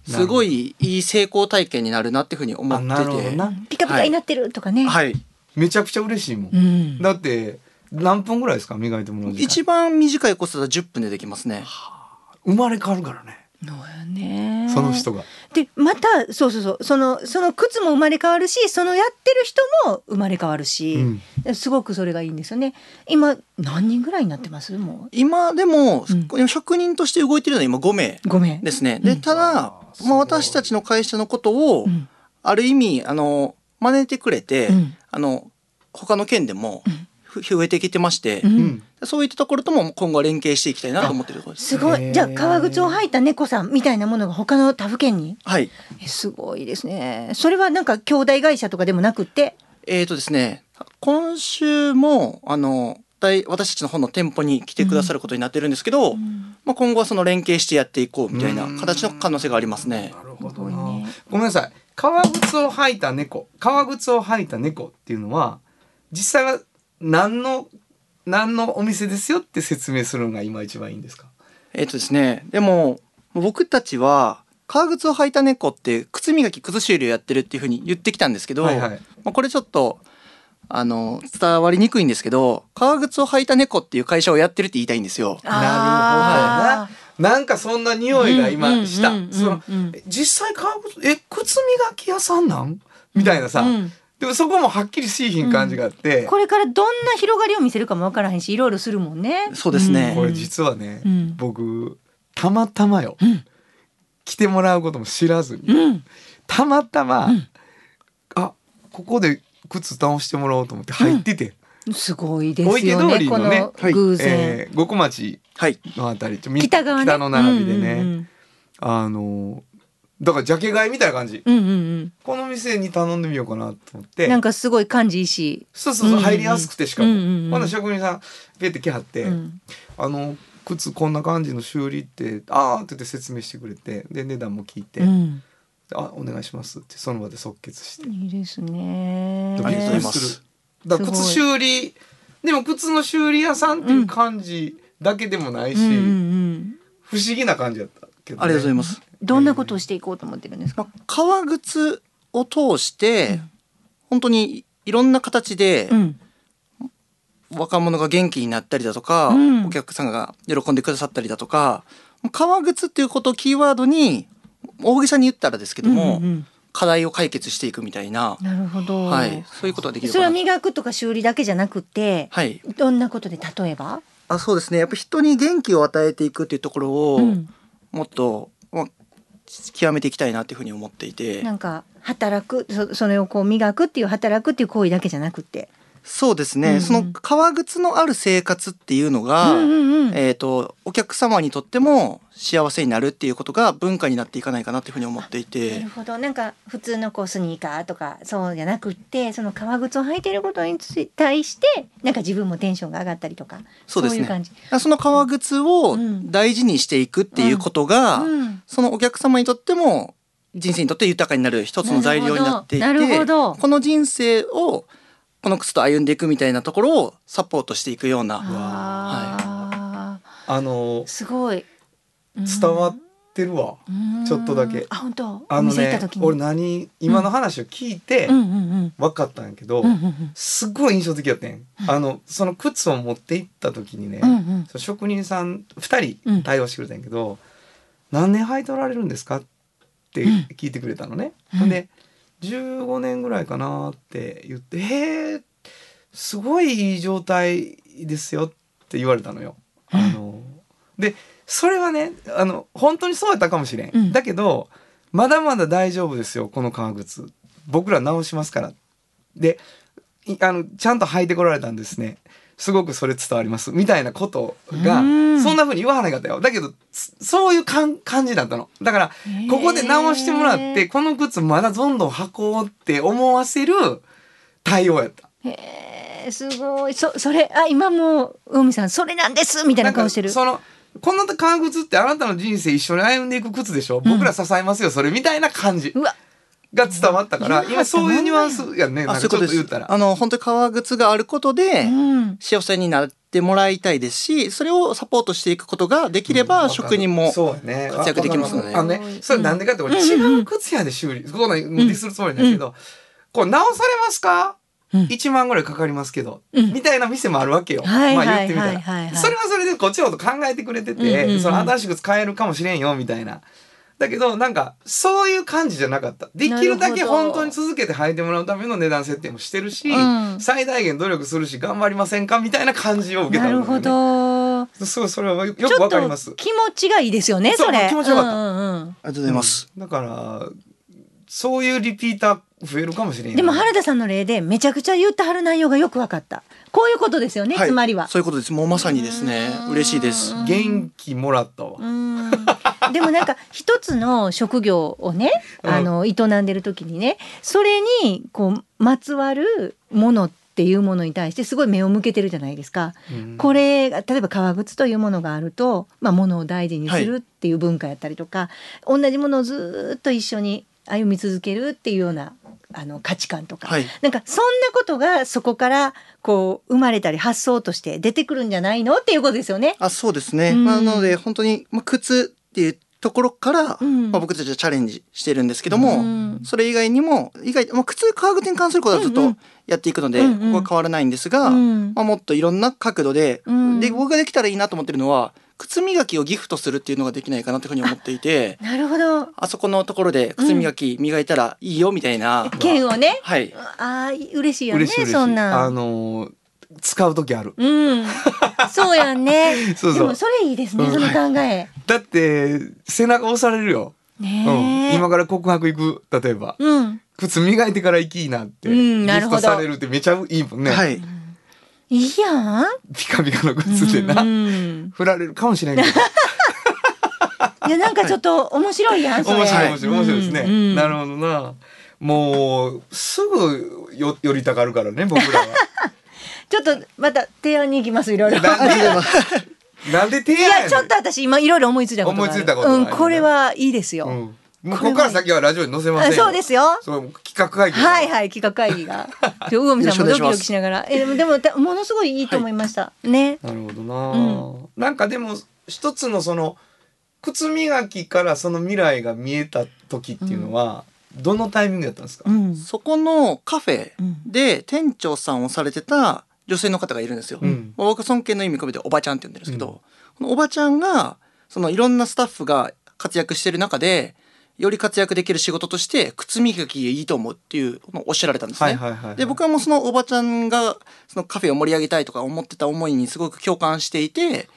Speaker 4: すごいいい成功体験になるなっていうふうに思ってて。
Speaker 1: ピカピカになってるとかね。
Speaker 4: はい、
Speaker 2: めちゃくちゃ嬉しいもん、
Speaker 1: うん。
Speaker 2: だって何分ぐらいですか磨いてもらう
Speaker 4: 一番短いコースだと10分でできますね。
Speaker 2: 生まれ変わるからね
Speaker 1: ね。
Speaker 2: その人が。
Speaker 1: でまたそうそうそう。そのその靴も生まれ変わるしそのやってる人も生まれ変わるし、すごくそれがいいんですよね。今何人ぐらいになってます？も
Speaker 4: 今でも、
Speaker 1: うん。
Speaker 4: 職人として動いてるのは今5名
Speaker 1: うごめん。
Speaker 4: ですね。でただ、まあ、私たちの会社のことを、
Speaker 1: うん。
Speaker 4: ある意味あの真似てくれて、
Speaker 1: うん。
Speaker 4: あの他の県でも
Speaker 1: うん。
Speaker 4: ふ増えてきてまして、
Speaker 1: うん。
Speaker 2: うん
Speaker 4: そういったところとも今後は連携していきたいなと思ってるところです。
Speaker 1: すごい。じゃあ革靴を履いた猫さんみたいなものが他の他府県に？
Speaker 4: はい。
Speaker 1: えすごいですね。それはなんか兄弟会社とかでもなくって？
Speaker 4: えーとですね、今週もあの大私たちの方の店舗に来てくださることになってるんですけど、まあ今後はその連携してやっていこうみたいな形の可能性がありますね。
Speaker 2: なるほどな、
Speaker 1: ね。
Speaker 2: ごめんなさい。革靴を履いた猫革靴を履いた猫っていうのは実際は何の何のお店ですよって説明するのが今一番いいんですか？
Speaker 4: えーとですね、でも僕たちは革靴を履いた猫って靴磨き靴修理をやってるっていうふうに言ってきたんですけど、
Speaker 2: はいはい。
Speaker 4: まあ、これちょっとあの伝わりにくいんですけど革靴を履いた猫っていう会社をやってるって言いたいんですよ。
Speaker 2: なるほどななんかそんな匂いが今した、実際革靴え靴磨き屋さんなん？みたいなさ、
Speaker 1: うん
Speaker 2: でもそこもはっきりしいひん感じがあって、
Speaker 1: これからどんな広がりを見せるかもわからへんしいろいろするもんね。
Speaker 4: そうですね。
Speaker 2: これ実はね、
Speaker 1: うん。
Speaker 2: 僕たまたまよ、
Speaker 1: うん。
Speaker 2: 来てもらうことも知らずに、
Speaker 1: うん。
Speaker 2: たまたま、
Speaker 1: うん。
Speaker 2: あここで靴直してもらおうと思って入ってて、
Speaker 1: すごいですよねこ
Speaker 2: 通りのね
Speaker 1: の偶然。
Speaker 2: えー五湖町
Speaker 4: はい
Speaker 2: のあたりちょみ
Speaker 1: 北側ね。
Speaker 2: 北の並びでね、
Speaker 1: うんうん
Speaker 2: あのだからジャケ買いみたいな感じ
Speaker 1: うんうんうん
Speaker 2: この店に頼んでみようかなと思っ
Speaker 1: う
Speaker 2: て
Speaker 1: ん。なんかすごい感じいいし。
Speaker 2: そうそうそう、
Speaker 1: うんうん
Speaker 2: 入りやすくてしかも、
Speaker 1: うんうんうん
Speaker 2: ほな職人さんペって来はって、
Speaker 1: うん
Speaker 2: あの靴こんな感じの修理ってあーって言って説明してくれてで値段も聞いて、
Speaker 1: うん
Speaker 2: あお願いしますってその場で即決して、
Speaker 1: いいですね。
Speaker 4: ありがとうございます。
Speaker 2: だから靴修理でも靴の修理屋さんっていう感じだけでもないし、
Speaker 1: うんうんうん。
Speaker 2: 不思議な感じだったけど、ね、
Speaker 4: ありがとうございます。
Speaker 1: どんなことをしていこうと思ってるんですか？
Speaker 4: まあ、革靴を通して、本当にいろんな形で
Speaker 1: うん。
Speaker 4: 若者が元気になったりだとか、
Speaker 1: うん。
Speaker 4: お客さんが喜んでくださったりだとか革靴っていうことをキーワードに大げさに言ったらですけども、
Speaker 1: うんうん
Speaker 4: 課題を解決していくみたいな、
Speaker 1: なるほど、
Speaker 4: はい、そういうことができる
Speaker 1: それは磨くとか修理だけじゃなくて、
Speaker 4: はい。
Speaker 1: どんなことで例えば、
Speaker 4: あそうですね。やっぱ人に元気を与えていくっていうところを、
Speaker 1: うん。
Speaker 4: もっと、まあ、極めていきたいなっていうふうに思っていて。
Speaker 1: なんか働くそそれをこう磨くっていう働くっていう行為だけじゃなくて、
Speaker 4: そうですね、
Speaker 1: うんうん。
Speaker 4: その革靴のある生活っていうのが、
Speaker 1: うんうんうん。
Speaker 4: えー、とお客様にとっても幸せになるっていうことが文化になっていかないかなっていうふうに思ってい
Speaker 1: な
Speaker 4: て
Speaker 1: るほど。なんか普通のこうスニーカーとかそうじゃなくってその革靴を履いてることに対してなんか自分もテンションが上がったりとか。
Speaker 4: そうですね。
Speaker 1: いう感じ。
Speaker 4: その革靴を
Speaker 1: うん。
Speaker 4: 大事にしていくっていうことが、
Speaker 1: うん。
Speaker 4: そのお客様にとっても人生にとって豊かになる一つの材料になっていてこの人生をこの靴と歩んでいくみたいなところをサポートしていくような。
Speaker 1: あ
Speaker 2: あの
Speaker 1: ーすごい。
Speaker 2: 伝わってるわ、
Speaker 1: うん。
Speaker 2: ちょっとだけ。
Speaker 1: あ本当？
Speaker 2: あのね俺何今の話を聞いて
Speaker 1: うん。うんうん
Speaker 2: 分かったんやけど、
Speaker 1: うんうんうん。
Speaker 2: すごい印象的やってん、あのその靴を持って行った時にね、
Speaker 1: うんうん。
Speaker 2: その職人さん2
Speaker 1: うん。
Speaker 2: 人対応してくれたんやけど「何年履いておられるんですか?」って聞いてくれたのね。
Speaker 1: うん
Speaker 2: で15年ぐらいかなって言って「へえすごいいい状態ですよ」って言われたのよ。あのでそれはねあの本当にそうやったかもしれん。
Speaker 1: うん
Speaker 2: だけどまだまだ大丈夫ですよこの革靴僕ら直しますから。でいあのちゃんと履いてこられたんですねすごくそれ伝わります。みたいなことが
Speaker 1: うん。
Speaker 2: そんな風に言わはなかったよ。だけどそそういうかん感じだったの。だからここで直してもらってこの靴まだどんどん履こうって思わせる対応やった。
Speaker 1: へーすごい。そそれあ今もう海さんそれなんですみたいな顔してる。
Speaker 2: そのこの革靴ってあなたの人生一緒に歩んでいく靴でしょ、僕ら支えますよそれ。みたいな感じ。
Speaker 1: うわ
Speaker 2: が伝わったから、
Speaker 1: うん
Speaker 2: 今そういうニュアンスやねなんかちょっ
Speaker 4: あそういうこと
Speaker 2: 言ったら。
Speaker 4: あの本当に革靴があることで
Speaker 1: うん。
Speaker 4: 幸せになってもらいたいですしそれをサポートしていくことができれば職人も活躍できますので。
Speaker 2: あのねそれなんでかって俺違う靴屋で修理。ここのディスるつもりないけど、これ直されますか、
Speaker 1: うん。
Speaker 2: 1万ぐらいかかりますけど、
Speaker 1: うん。
Speaker 2: みたいな店もあるわけよ、
Speaker 1: はい
Speaker 2: まあ言ってみたら、それはそれでこっちのこと考えてくれてて、
Speaker 1: うんうんうん
Speaker 2: その新しく使えるかもしれんよみたいなだけどなんかそういう感じじゃなかった。できるだけ本当に続けて履いてもらうための値段設定もしてるし、
Speaker 1: うん。
Speaker 2: 最大限努力するし頑張りませんかみたいな感じを受けた
Speaker 1: なるほど。
Speaker 2: そうそれはよくわかります。
Speaker 1: と気持ちがいいですよね
Speaker 2: そ
Speaker 1: れ。
Speaker 2: 気持ちよかった。
Speaker 1: うんうんうん。
Speaker 4: ありがとうございます、
Speaker 2: だからそういうリピーター増えるかもしれんよ
Speaker 1: でも原田さんの例でめちゃくちゃ言ってはる内容がよく分かったこういうことですよね、つまりは。
Speaker 4: そういうことです。もうまさにですね。嬉しいです。
Speaker 2: 元気もらったわ、
Speaker 1: うん。でもなんか一つの職業をね、
Speaker 2: うん。
Speaker 1: あの営んでる時にねそれにこうまつわるものっていうものに対してすごい目を向けてるじゃないですか。
Speaker 2: うん。
Speaker 1: これが例えば革靴というものがあると、まあ、物を大事にするっていう文化やったりとか、同じものをずっと一緒に歩み続けるっていうようなあの価値観とか、
Speaker 4: はい。
Speaker 1: なんかそんなことがそこからこう生まれたり発想として出てくるんじゃないのっていうことですよね。
Speaker 4: あそうですね、
Speaker 1: うん。
Speaker 4: まあ、なので本当に、まあ、靴っていうところから、
Speaker 1: うん。
Speaker 4: まあ、僕たちはチャレンジしてるんですけども、
Speaker 1: うん。
Speaker 4: それ以外にも意外、まあ、靴革靴に関することはずっとやっていくので、
Speaker 1: うんうん。
Speaker 4: ここは変わらないんですが、
Speaker 1: うん。
Speaker 4: まあ、もっといろんな角度で,、
Speaker 1: うん。
Speaker 4: で僕ができたらいいなと思ってるのは靴磨きをギフトするっていうのができないかなというふうに思っていて
Speaker 1: なるほど。
Speaker 4: あそこのところで靴磨き磨いたらいいよみたいな、
Speaker 1: 剣をね。
Speaker 4: はい。
Speaker 1: あー嬉しいよねそんなん。
Speaker 2: あのー使う時ある。
Speaker 1: うん。そうやんね。
Speaker 2: そうそう。
Speaker 1: でもそれいいですね、
Speaker 2: うん。
Speaker 1: その考え。
Speaker 2: だって背中押されるよ、
Speaker 1: ね
Speaker 2: うん、
Speaker 1: え、
Speaker 2: 今から告白行く例えば。
Speaker 1: うん。
Speaker 2: 靴磨いてから行きいなって、
Speaker 1: うんなるほど。
Speaker 2: ギフトされるってめちゃいいもんね、
Speaker 4: はい
Speaker 1: いいやん。
Speaker 2: ピカピカの靴でな、
Speaker 1: うん。
Speaker 2: 振られるかもしれんけど。
Speaker 1: いやなんかちょっと面白いやんそれ。
Speaker 2: 面白い面白い面白いですね、
Speaker 1: うんうん。
Speaker 2: なるほどな。もうすぐよ寄りたがるからね僕らは。
Speaker 1: ちょっとまた提案に行きますいろいろ。
Speaker 2: なんで提
Speaker 1: い
Speaker 2: 案やねん。
Speaker 1: やちょっと私今いろいろ思いついたことがある。
Speaker 2: 思いついたことがある
Speaker 1: うんこれはいいですよ、
Speaker 2: うんもうここから先はラジオに載せません
Speaker 1: あそうですよ。
Speaker 2: そう企画会議
Speaker 1: はいはい企画会議が。ちょ魚見さんもドキドキしながら。えでもでものすごいいいと思いました、ね。
Speaker 2: なるほどな、
Speaker 1: う
Speaker 2: なんかでも一つのその靴磨きからその未来が見えた時っていうのは、どのタイミングやったんですか、
Speaker 1: うん。
Speaker 4: そこのカフェ
Speaker 1: うん
Speaker 4: で店長さんをされてた女性の方がいるんですよ。
Speaker 2: うん。
Speaker 4: 僕尊敬の意味込めておばちゃんって呼んでるんですけど、
Speaker 2: うん。
Speaker 4: このおばちゃんがそのいろんなスタッフが活躍してる中でより活躍できる仕事として靴磨きがいいと思うっていうのをおっしゃられたんですね。で僕はもうそのおばちゃんがそのカフェを盛り上げたいとか思ってた思いにすごく共感していて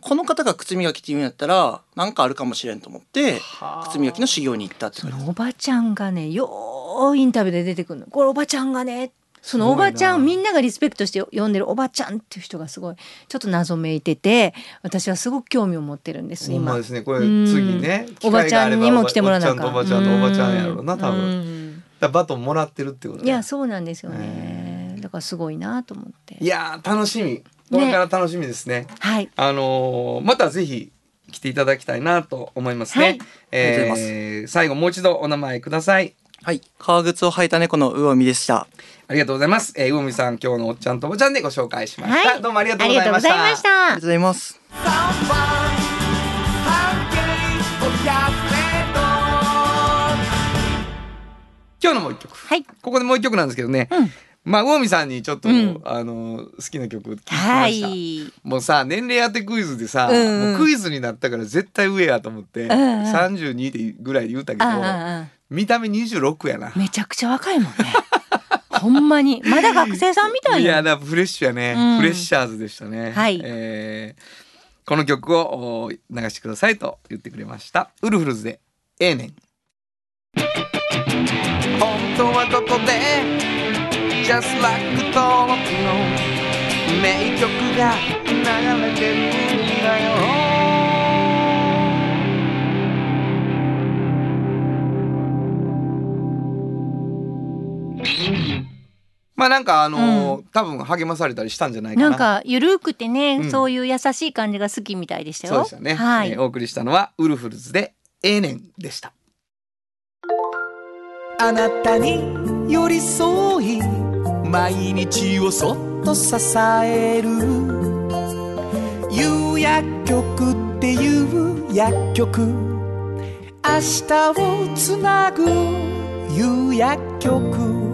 Speaker 4: この方が靴磨きっていうんやったらなんかあるかもしれんと思って靴磨きの修行に行ったって
Speaker 1: おばちゃんがねよーインタビューで出てくるの。これおばちゃんがねそのおばちゃ
Speaker 2: ん
Speaker 1: みんながリスペクトして呼んでるおばちゃんっていう人がすごいちょっと謎めいてて私はすごく興味を持ってるんです
Speaker 2: ほんですね。これ
Speaker 1: うん
Speaker 2: 次ね
Speaker 1: おばちゃんにも来てもらわ。なあかん。
Speaker 2: おばちゃんとおばちゃんとおばちゃんやろうな多分。
Speaker 1: うん。
Speaker 2: だバトンもらってるってことね
Speaker 1: いやそうなんですよね。だからすごいなと思って。
Speaker 2: いやー楽しみ。これから楽しみですね。
Speaker 1: はい。
Speaker 2: あのーまたぜひ来ていただきたいなと思いますね、
Speaker 1: はい。
Speaker 2: え
Speaker 4: ありがとうござ
Speaker 2: ー最後もう一度お名前ください
Speaker 4: はい。革靴を履いた猫の魚見でした。
Speaker 2: ありがとうございます。えー、うみさん、今日のおっちゃんとおばちゃんでご紹介しました。
Speaker 1: はい。
Speaker 2: どうもありがとうございました。
Speaker 1: ありがとうございまし
Speaker 4: ありがとう
Speaker 1: た
Speaker 4: ございます。
Speaker 2: 今日のもう一曲。
Speaker 1: はい。
Speaker 2: ここでもう一曲なんですけどね。
Speaker 1: うん。
Speaker 2: まあ、魚見さんにちょっと、
Speaker 1: うん。
Speaker 2: あの好きな曲聞きま
Speaker 1: は
Speaker 2: した。
Speaker 1: い。
Speaker 2: もうさ、年齢当てクイズでさ、
Speaker 1: うん。うん
Speaker 2: もうクイズになったから絶対上やと思って、
Speaker 1: ん。うん
Speaker 2: 32でぐらいで言ったけど、見た目26やな。
Speaker 1: めちゃくちゃ若いもんね ほんまにまだ学生さんみたい
Speaker 2: いや、
Speaker 1: な
Speaker 2: だフレッシュやね、
Speaker 1: うん
Speaker 2: フレッシャーズでしたね。
Speaker 1: はい
Speaker 2: えーこの曲をお流してくださいと言ってくれました。ウルフルズで、ええねん。本当はどこで Just like 登録の名曲が流れてるまあなんかあのー多分励まされたりしたんじゃないかな。
Speaker 1: なんかゆるくてね、
Speaker 2: うん。
Speaker 1: そういう優しい感じが好きみたいでしたよ。
Speaker 2: そうでしたね、
Speaker 1: はい。
Speaker 2: えーお送りしたのはウルフルズで「ええねん」でした。
Speaker 3: あなたに寄り添い毎日をそっと支える。夕薬局っていう薬局。明日をつなぐ夕薬局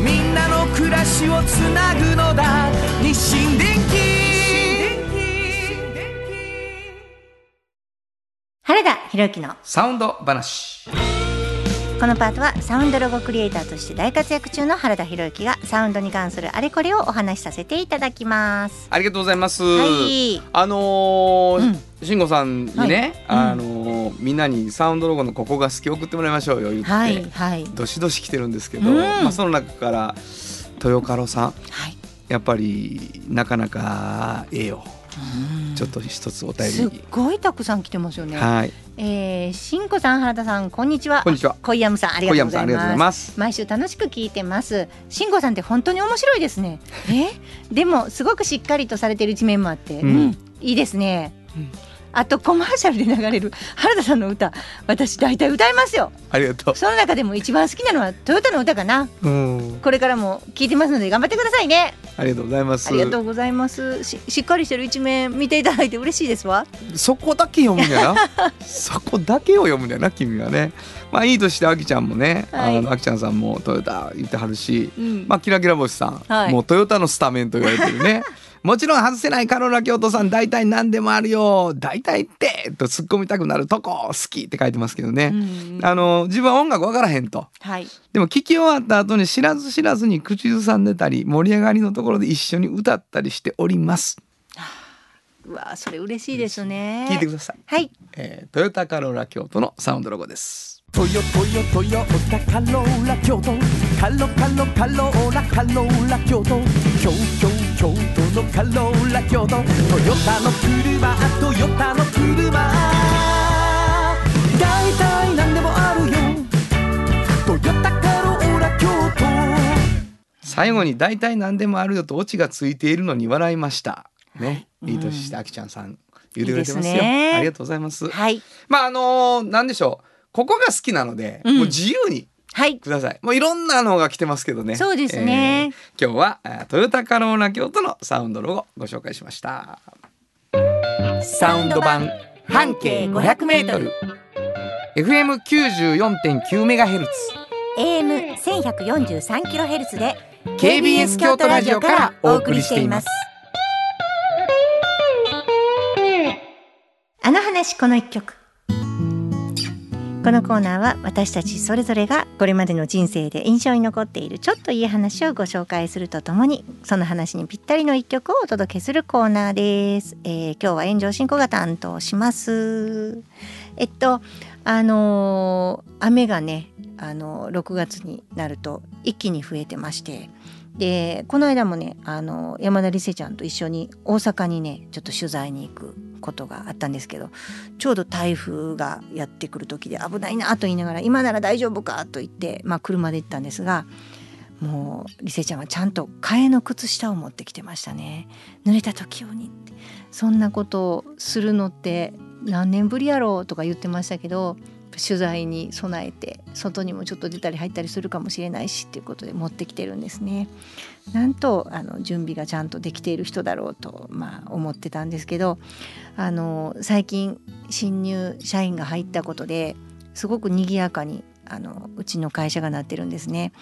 Speaker 3: みんなの暮らしをつなぐのだ。日清電気
Speaker 1: 原田博之の。
Speaker 2: サウンド話
Speaker 1: このパートはサウンドロゴクリエイターとして大活躍中の原田博之がサウンドに関するあれこれをお話しさせていただきます。
Speaker 2: ありがとうございます、
Speaker 1: はい。
Speaker 2: あのー
Speaker 1: うん。
Speaker 2: 慎吾さんにね、
Speaker 1: はい。うん。
Speaker 2: あのーみんなにサウンドロゴのここが好き送ってもらいましょうよ言って、
Speaker 1: はいはい。
Speaker 2: どしどし来てるんですけど、
Speaker 1: うん。
Speaker 2: まあ、その中から豊カロさん。
Speaker 1: はい。
Speaker 2: やっぱりなかなかええよちょっと一つお便り
Speaker 1: ごいたくさん来てますよね。
Speaker 2: はい
Speaker 1: えー、しんこさん原田さんこんにちは。
Speaker 2: こんにちは
Speaker 1: 小山さんありがとうございま。
Speaker 2: ますす
Speaker 1: 毎週楽しく聞いてます。しんごさんって本当に面白いですね。え、でもすごくしっかりとされている一面もあって、
Speaker 2: う
Speaker 1: うんん、いいですね。
Speaker 2: うん
Speaker 1: あとコマーシャルで流れる原田さんの歌、私大体歌いますよ。
Speaker 2: ありがと
Speaker 1: その中でも一番好きなのはトヨタの歌かな。
Speaker 2: ううん
Speaker 1: これからも聞いてますので頑張ってくださいね。
Speaker 2: ありがとうございます
Speaker 1: ありがとうございます。ししっかりしてる一面見ていただいて嬉しいですわ。
Speaker 2: そこだけ読むんやな そこだけを読むんだよな君はねまあいいとしてあきちゃんもね、
Speaker 1: はい
Speaker 2: あのあきちゃんさんもトヨタ言ってはるし、
Speaker 1: うん
Speaker 2: まあキラキラ星さん、
Speaker 1: はい
Speaker 2: もうトヨタのスタメンと言われてるね もちろん外せないカローラ京都さん大体何でもあるよ。大体ってと突っ込みたくなるとこ好きって書いてますけどね、
Speaker 1: うん
Speaker 2: あの自分は音楽分からへんと。
Speaker 1: はい。
Speaker 2: でも聞き終わった後に知らず知らずに口ずさんでたり盛り上がりのところで一緒に歌ったりしております。
Speaker 1: うわそれ嬉しいですね。
Speaker 2: 聞いてください、
Speaker 1: はい。
Speaker 2: えートヨタカローラ京都のサウンドロゴです。
Speaker 3: トヨトヨトヨタカローラ京都。カロカロカローラカローラ京都。京京京都のカローラ京都。トヨタの車トヨタの車。だいたい何でもあるよ。トヨタカローラ京都。
Speaker 2: 最後に大体何でもあるよとオチがついているのに笑いました。ね、
Speaker 1: い、
Speaker 2: い年してあきちゃんさん言ってくれてますよ、
Speaker 1: ね、
Speaker 2: ありがとうございます、
Speaker 1: はい、
Speaker 2: まああのー、何でしょう。ここが好きなので、
Speaker 1: うん、
Speaker 2: もう自由に
Speaker 1: はい。
Speaker 2: ください。もういろんなのが来てますけどね。
Speaker 1: そうですね。
Speaker 2: えー今日はトヨタカローラ京都のサウンドロゴご紹介しました。サウンド版半径 500m FM94.9 メガヘルツ。
Speaker 1: AM 千百四十三キロヘルツで
Speaker 2: KBS 京都ラジオからお送りしています。
Speaker 1: あの話この一曲。このコーナーは私たちそれぞれがこれまでの人生で印象に残っているちょっといい話をご紹介するとともにその話にぴったりの一曲をお届けするコーナーです、えー今日は炎上進行が担当します。えっとあのー雨がねあの6月になると一気に増えてましてでこの間もねあの山田理瀬ちゃんと一緒に大阪にねちょっと取材に行くことがあったんですけどちょうど台風がやってくる時で危ないなと言いながら今なら大丈夫かと言って、まあ、車で行ったんですがもうリセちゃんはちゃんと替えの靴下を持ってきてましたね。濡れた時用にって。そんなことをするのって何年ぶりやろうとか言ってましたけど取材に備えて外にもちょっと出たり入ったりするかもしれないしっていうことで持ってきてるんですね。なんとあの準備がちゃんとできている人だろうと、まあ、思ってたんですけどあの最近新入社員が入ったことですごく賑やかにあのうちの会社がなってるんですね。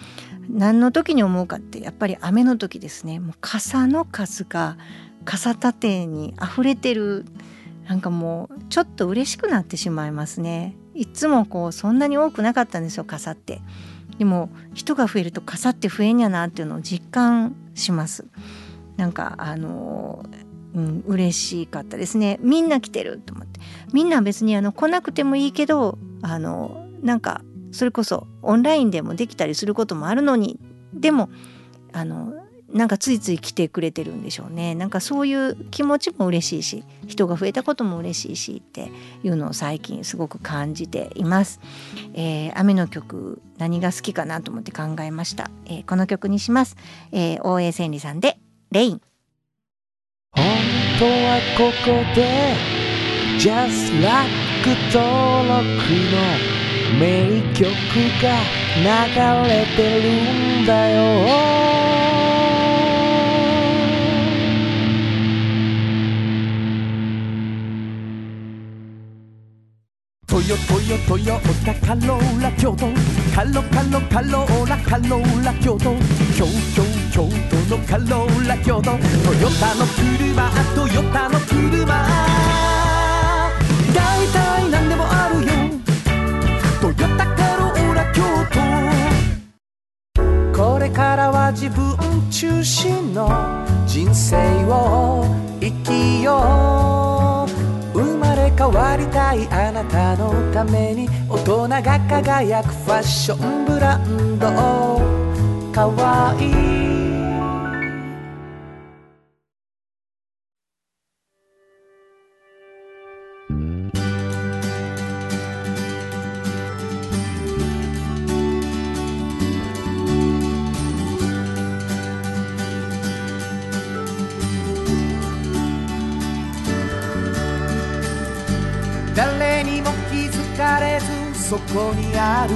Speaker 1: 何の時に思うかってやっぱり雨の時ですねもう傘の数が傘立てに溢れてるなんかもうちょっと嬉しくなってしまいますね。いつもこうそんなに多くなかったんですよ傘って。でも人が増えると傘って増えんやなっていうのを実感します。なんかあのうん嬉しかったですね。みんな来てると思って。みんな別にあの来なくてもいいけどあのなんかそれこそオンラインでもできたりすることもあるのにでもあのなんかついつい来てくれてるんでしょうね。なんかそういう気持ちも嬉しいし人が増えたことも嬉しいしっていうのを最近すごく感じています、えー雨の曲何が好きかなと思って考えました、えーこの曲にします、えー、大江千里さんでレイン
Speaker 3: 本当はここで Just Like 登録の名曲が流れてるんだよ。トヨトヨトヨタカローラ京都カロカロカローラカローラ京都京京京都のカローラ京都トヨタの車トヨタの車大体何でもあるよトヨタカローラ京都これからは自分中心の人生を生きよう変わりたいあなたのために大人が輝くファッションブランド。かわいい。こにある。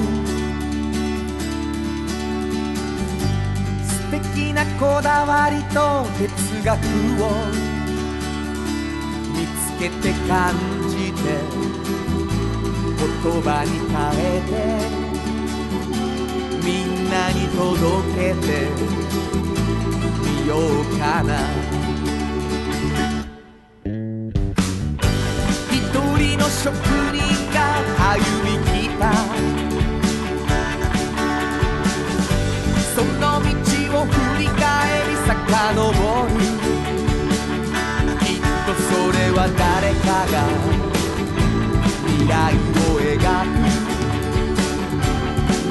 Speaker 3: 素敵なこだわりと哲学を見つけて感じて言葉に変えてみんなに届けてみようかな。一人の職人が歩み来たその道を振り返り遡るきっとそれは誰かが未来を描く。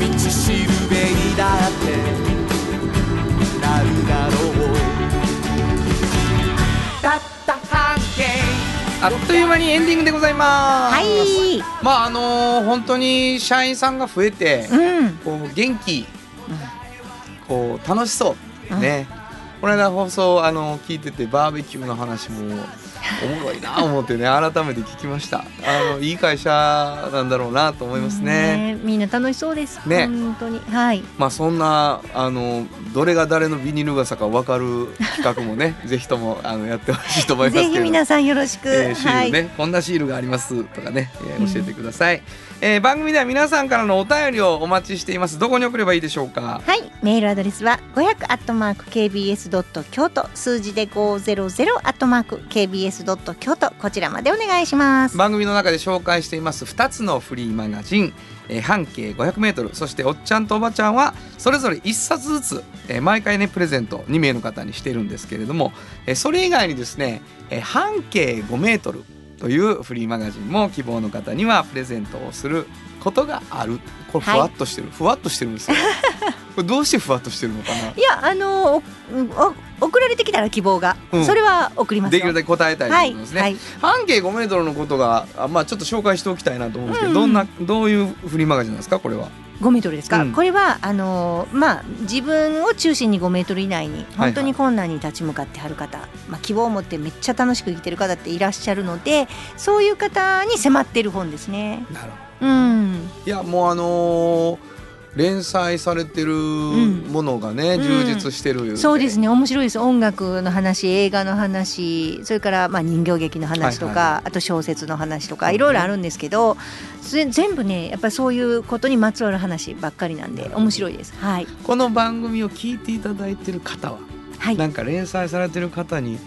Speaker 3: 道しるべにだって。
Speaker 2: あっという間にエンディングでございます。
Speaker 1: はい。
Speaker 2: まああのー本当に社員さんが増えて、
Speaker 1: うん。
Speaker 2: こう元気、こう楽しそう。ねこの間放送あの聞いててバーベキューの話もおもろいな思ってね改めて聞きましたあのいい会社なんだろうなと思いますね。
Speaker 1: ねみんな楽しそうです。
Speaker 2: ね
Speaker 1: 本当にはい。
Speaker 2: まあそんなあのどれが誰のビニール傘か分かる企画もね ぜひともあのやってほしいと思いますけれど
Speaker 1: ぜひ皆さんよろしく。
Speaker 2: えーシールね、
Speaker 1: はい。
Speaker 2: こんなシールがありますとかね、えー教えてください、えー番組では皆さんからのお便りをお待ちしていますどこに送ればいいでしょうか？
Speaker 1: はい、メールアドレスは500アットマーク kbs ドット京都数字で500アットマーク kbs ドット京都。こちらまでお願いします。
Speaker 2: 番組の中で紹介しています。2つのフリーマガジン、えー半径 500m そしておっちゃんとおばちゃんはそれぞれ1冊ずつ、えー毎回ねプレゼント2名の方にしてるんですけれども、えーそれ以外にですね、えー半径 5m というフリーマガジンも希望の方にはプレゼントをすることがある。これふわっとしてる、ふわっとしてるんですよ。これどうしてふわっとしてるのかな？い
Speaker 1: やあのおお送られてきたら希望が、
Speaker 2: うん。
Speaker 1: それは送りますよ。
Speaker 2: できるだけ答えたいと
Speaker 1: はいいう
Speaker 2: ことですね、
Speaker 1: はい。
Speaker 2: 半径5メートルのことがあまあちょっと紹介しておきたいなと思うんですけど、
Speaker 1: うん。
Speaker 2: どんなどういうフリーマガジンなんですか？これは。
Speaker 1: 5メートルですか、
Speaker 2: うん。
Speaker 1: これはあのーまあ自分を中心に5メートル以内に
Speaker 2: はい
Speaker 1: 本当に困難に立ち向かってはる方、まあ、希望を持ってめっちゃ楽しく生きてる方っていらっしゃるのでそういう方に迫ってる本ですね。
Speaker 2: なるほ
Speaker 1: うん、
Speaker 2: どいやもうあのー連載されてるものがね、
Speaker 1: ん。
Speaker 2: 充実してる、
Speaker 1: そうですね。面白いです。音楽の話映画の話それからまあ人形劇の話とか、
Speaker 2: はいはい
Speaker 1: あと小説の話とかいろいろあるんですけどぜ全部ねやっぱりそういうことにまつわる話ばっかりなんで面白いです。はい、
Speaker 2: この番組を聞いていただいてる方は、
Speaker 1: はい。
Speaker 2: なんか連載されてる方に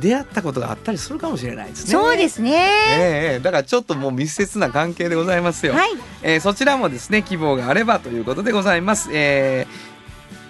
Speaker 2: 出会ったことがあったりするかもしれないですね。
Speaker 1: そうですね。
Speaker 2: ええだからちょっともう密接な関係でございますよ。
Speaker 1: はい、
Speaker 2: えーそちらもですね希望があればということでございます、えー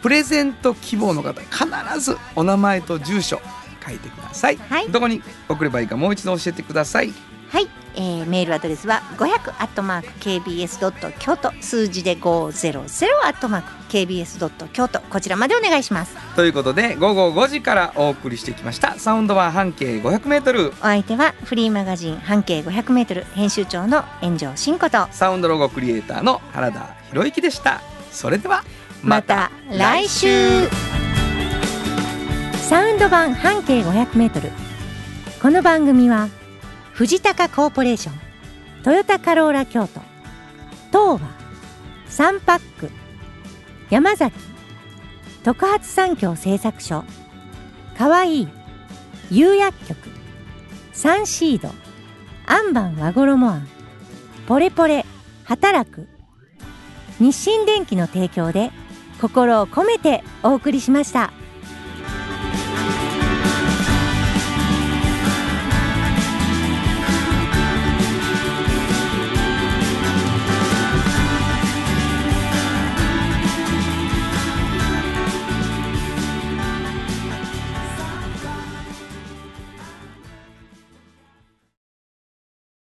Speaker 2: プレゼント希望の方必ずお名前と住所書いてください、
Speaker 1: はい。
Speaker 2: どこに送ればいいかもう一度教えてください。
Speaker 1: はい、えー、メールアドレスは500アットマーク kbs ドット京都数字で500アットマーク kbs ドット京都こちらまでお願いします。
Speaker 2: ということで午後5時からお送りしてきました。サウンドは半径 500m
Speaker 1: お相手はフリーマガジン半径500メートル編集長の炎上真子と。
Speaker 2: サウンドロゴクリエイターの原田博之でした。それでは
Speaker 1: また来週。サウンド版半径500メートル。この番組は藤高コーポレーショントヨタカローラ京都東和サンパック山崎特発産業製作所かわいい釉薬局サンシードアンバン和衣あんポレポレ働く日清電機の提供で心を込めてお送りしました。